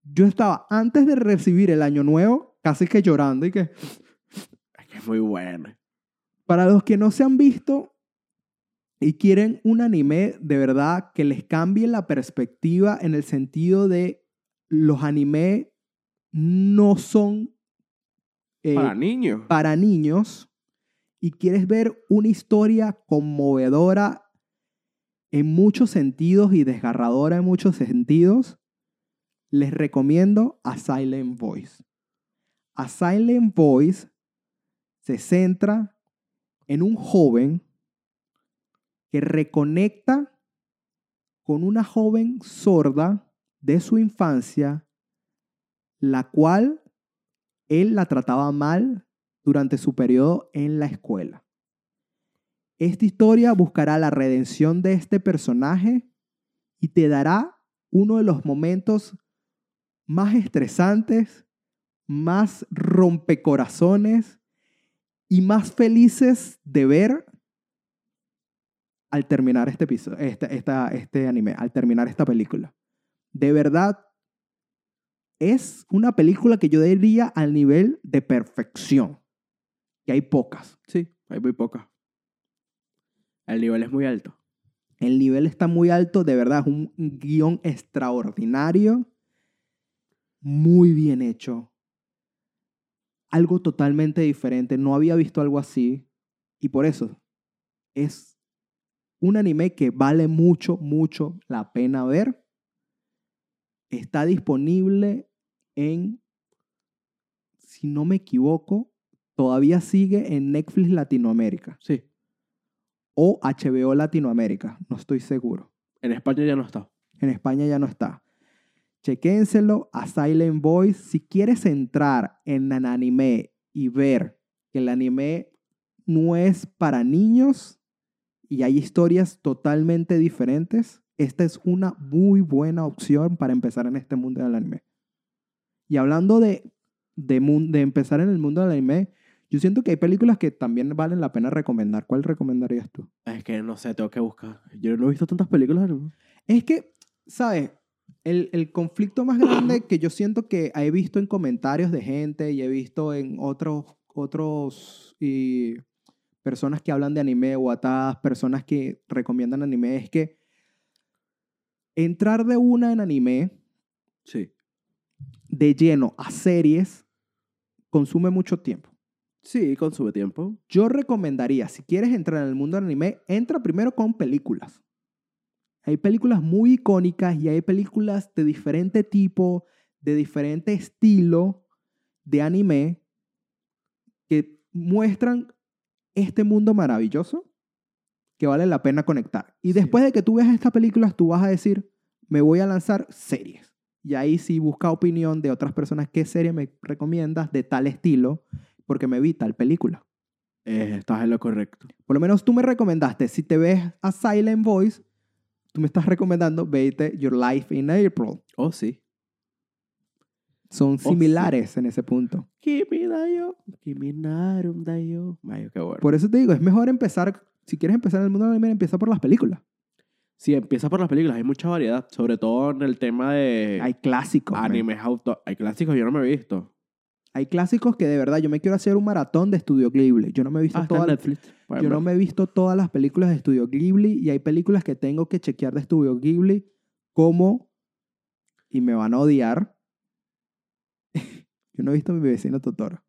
Yo estaba antes de recibir el Año Nuevo casi que llorando y que Es que es muy buena. para los que no se han visto y quieren un anime de verdad que les cambie la perspectiva en el sentido de los animes no son eh, para niños. para niños y quieres ver una historia conmovedora en muchos sentidos y desgarradora en muchos sentidos, les recomiendo a Silent Voice. A Silent Voice se centra en un joven que reconecta con una joven sorda de su infancia, la cual él la trataba mal durante su periodo en la escuela. Esta historia buscará la redención de este personaje y te dará uno de los momentos más estresantes, más rompecorazones y más felices de ver al terminar este, episodio, este, esta- este anime, al terminar esta película. De verdad, es una película que yo diría al nivel de perfección, que hay pocas. Sí, hay muy pocas. El nivel es muy alto. El nivel está muy alto, de verdad, es un guion extraordinario, muy bien hecho. Algo totalmente diferente, no había visto algo así y por eso es un anime que vale mucho, mucho la pena ver. Está disponible en, si no me equivoco, todavía sigue en Netflix Latinoamérica Sí. O HBO Latinoamérica, no estoy seguro. En España ya no está. En España ya no está. Chequénselo a Silent Voice. Si quieres entrar en el anime y ver que el anime no es para niños y hay historias totalmente diferentes, esta es una muy buena opción para empezar en este mundo del anime. Y hablando de, de, de empezar en el mundo del anime, yo siento que hay películas que también valen la pena recomendar. ¿Cuál recomendarías tú? Es que no sé, tengo que buscar. Yo no he visto tantas películas. ¿no? Es que, ¿sabes? El, el conflicto más grande que yo siento que he visto en comentarios de gente y he visto en otros, otros y personas que hablan de anime o atadas, personas que recomiendan anime, es que entrar de una en anime Sí. de lleno a series consume mucho tiempo. Sí, consume tiempo. Yo recomendaría, si quieres entrar en el mundo del anime, entra primero con películas. Hay películas muy icónicas y hay películas de diferente tipo, de diferente estilo de anime que muestran este mundo maravilloso que vale la pena conectar. Y Sí. después de que tú veas estas películas, tú vas a decir, me voy a lanzar series. Y ahí sí busca opinión de otras personas, ¿qué serie me recomiendas de tal estilo? Porque me vi tal película. Eh, estás en lo correcto. Por lo menos tú me recomendaste, si te ves a Silent Voice, tú me estás recomendando, vete Your Life in April. Oh, sí. Son sí. similares en ese punto. Kimi Dayo. Kimi Narum Dayo. Mayo, qué bueno. Por eso te digo, es mejor empezar, si quieres empezar en el mundo del anime, empieza por las películas. Sí, empieza por las películas. Hay mucha variedad. Sobre todo en el tema de Hay clásicos. animes auto. Hay clásicos, yo no me he visto. Hay clásicos que de verdad yo me quiero hacer un maratón de Estudio Ghibli. Yo no me he visto Ah, todas Netflix. yo no me he visto todas las películas de Estudio Ghibli y hay películas que tengo que chequear de Estudio Ghibli como y me van a odiar. yo no he visto a mi vecino Totoro.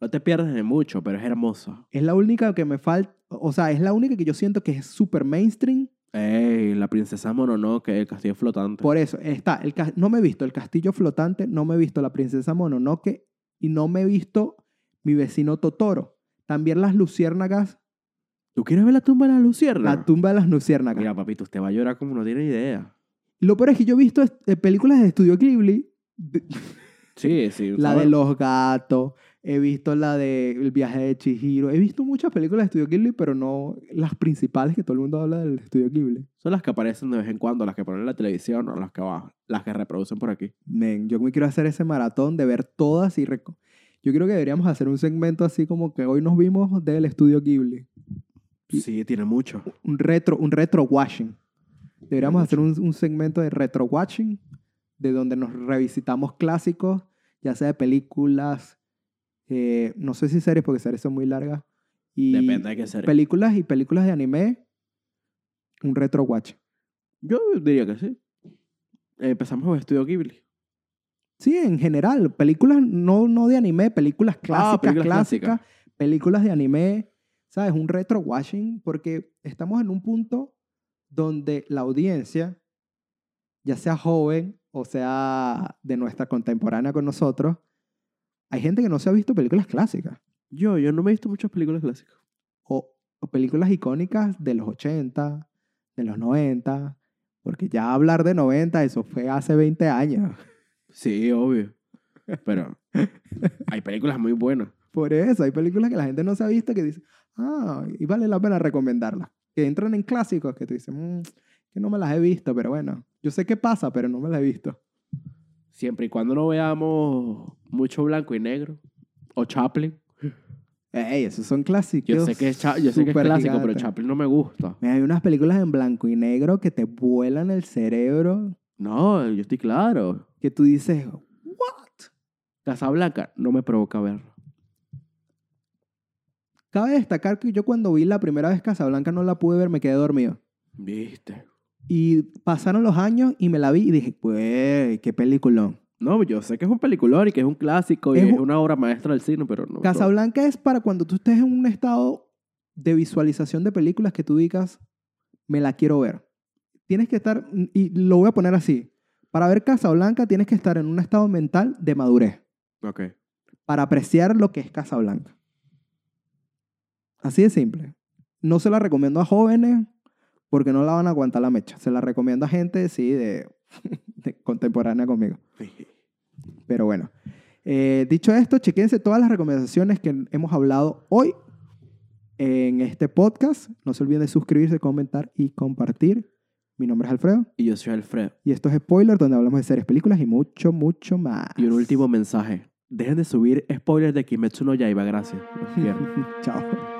No te pierdes de mucho, pero es hermosa. Es la única que me falta, o sea, es la única que yo siento que es súper mainstream. Ey, la princesa Mononoke, el castillo flotante. Por eso, está, el, no me he visto el castillo flotante, no me he visto la princesa Mononoke y no me he visto mi vecino Totoro. También las luciérnagas, ¿Tú quieres ver la tumba de la lucierna? la tumba de las luciérnagas. Mira, papito, usted va a llorar como no tiene idea. Lo peor es que yo he visto eh, películas de Estudio Ghibli, Sí, sí. la de los gatos, he visto la de El viaje de Chihiro, he visto muchas películas de Estudio Ghibli, pero no las principales que todo el mundo habla del Estudio Ghibli. Son las que aparecen de vez en cuando, las que ponen en la televisión o las que, va- las que reproducen por aquí. Men, yo me quiero hacer ese maratón de ver todas y... Yo creo que deberíamos hacer un segmento así como que hoy nos vimos del Estudio Ghibli. Sí, tiene mucho. Un retro, un retro watching. Deberíamos hacer un, un segmento de retro watching, de donde nos revisitamos clásicos, ya sea de películas, eh, no sé si series, porque series son muy largas. Y Depende de qué serie. películas y películas de anime, un retro watch. Yo diría que sí. Empezamos con Estudio Ghibli. Sí, en general, películas no, no de anime, películas clásicas, Ah, películas clásicas, películas de anime, ¿sabes? Un retro watching, porque estamos en un punto donde la audiencia, ya sea joven o sea de nuestra contemporánea con nosotros, hay gente que no se ha visto películas clásicas Yo, yo no me he visto muchas películas clásicas. o, o películas icónicas de los 80, de los 90, porque ya hablar de 90, eso fue hace 20 años. Sí, obvio. Pero hay películas muy buenas. Por eso, hay películas que la gente no se ha visto que dice, ah, y vale la pena recomendarlas. Que entran en clásicos que tú dices, "Mm, que no me las he visto, pero bueno, yo sé qué pasa, pero no me las he visto. Siempre y cuando no veamos mucho blanco y negro. O Chaplin. Ey, esos son clásicos. Yo sé que es, Cha- yo sé que es súper clásico, pero. Chaplin no me gusta. Mira, hay unas películas en blanco y negro que te vuelan el cerebro, No, yo estoy claro. que tú dices, ¿what? Casablanca no me provoca verlo. Cabe destacar que yo cuando vi la primera vez Casablanca no la pude ver, me quedé dormido. ¿Viste? Y pasaron los años y me la vi y dije, pues, qué peliculón. No, yo sé que es un peliculón y que es un clásico y Es es, un- una obra maestra del cine, pero no. Casablanca es para cuando tú estés en un estado de visualización de películas que tú digas, me la quiero ver. Tienes que estar, y lo voy a poner así, para ver Casablanca tienes que estar en un estado mental de madurez, Ok. para apreciar lo que es Casablanca. Así de simple. No se la recomiendo a jóvenes porque no la van a aguantar la mecha. Se la recomiendo a gente, sí, de, de contemporánea conmigo. Pero bueno, eh, dicho esto, chequense todas las recomendaciones que hemos hablado hoy en este podcast. No se olviden de suscribirse, comentar y compartir. Mi nombre es Alfredo Y yo soy Alfredo. y esto es Spoiler, donde hablamos de series, películas y mucho, mucho más. Y un último mensaje. Dejen de subir spoilers de Kimetsu no Yaiba, gracias. Los quiero. Chao.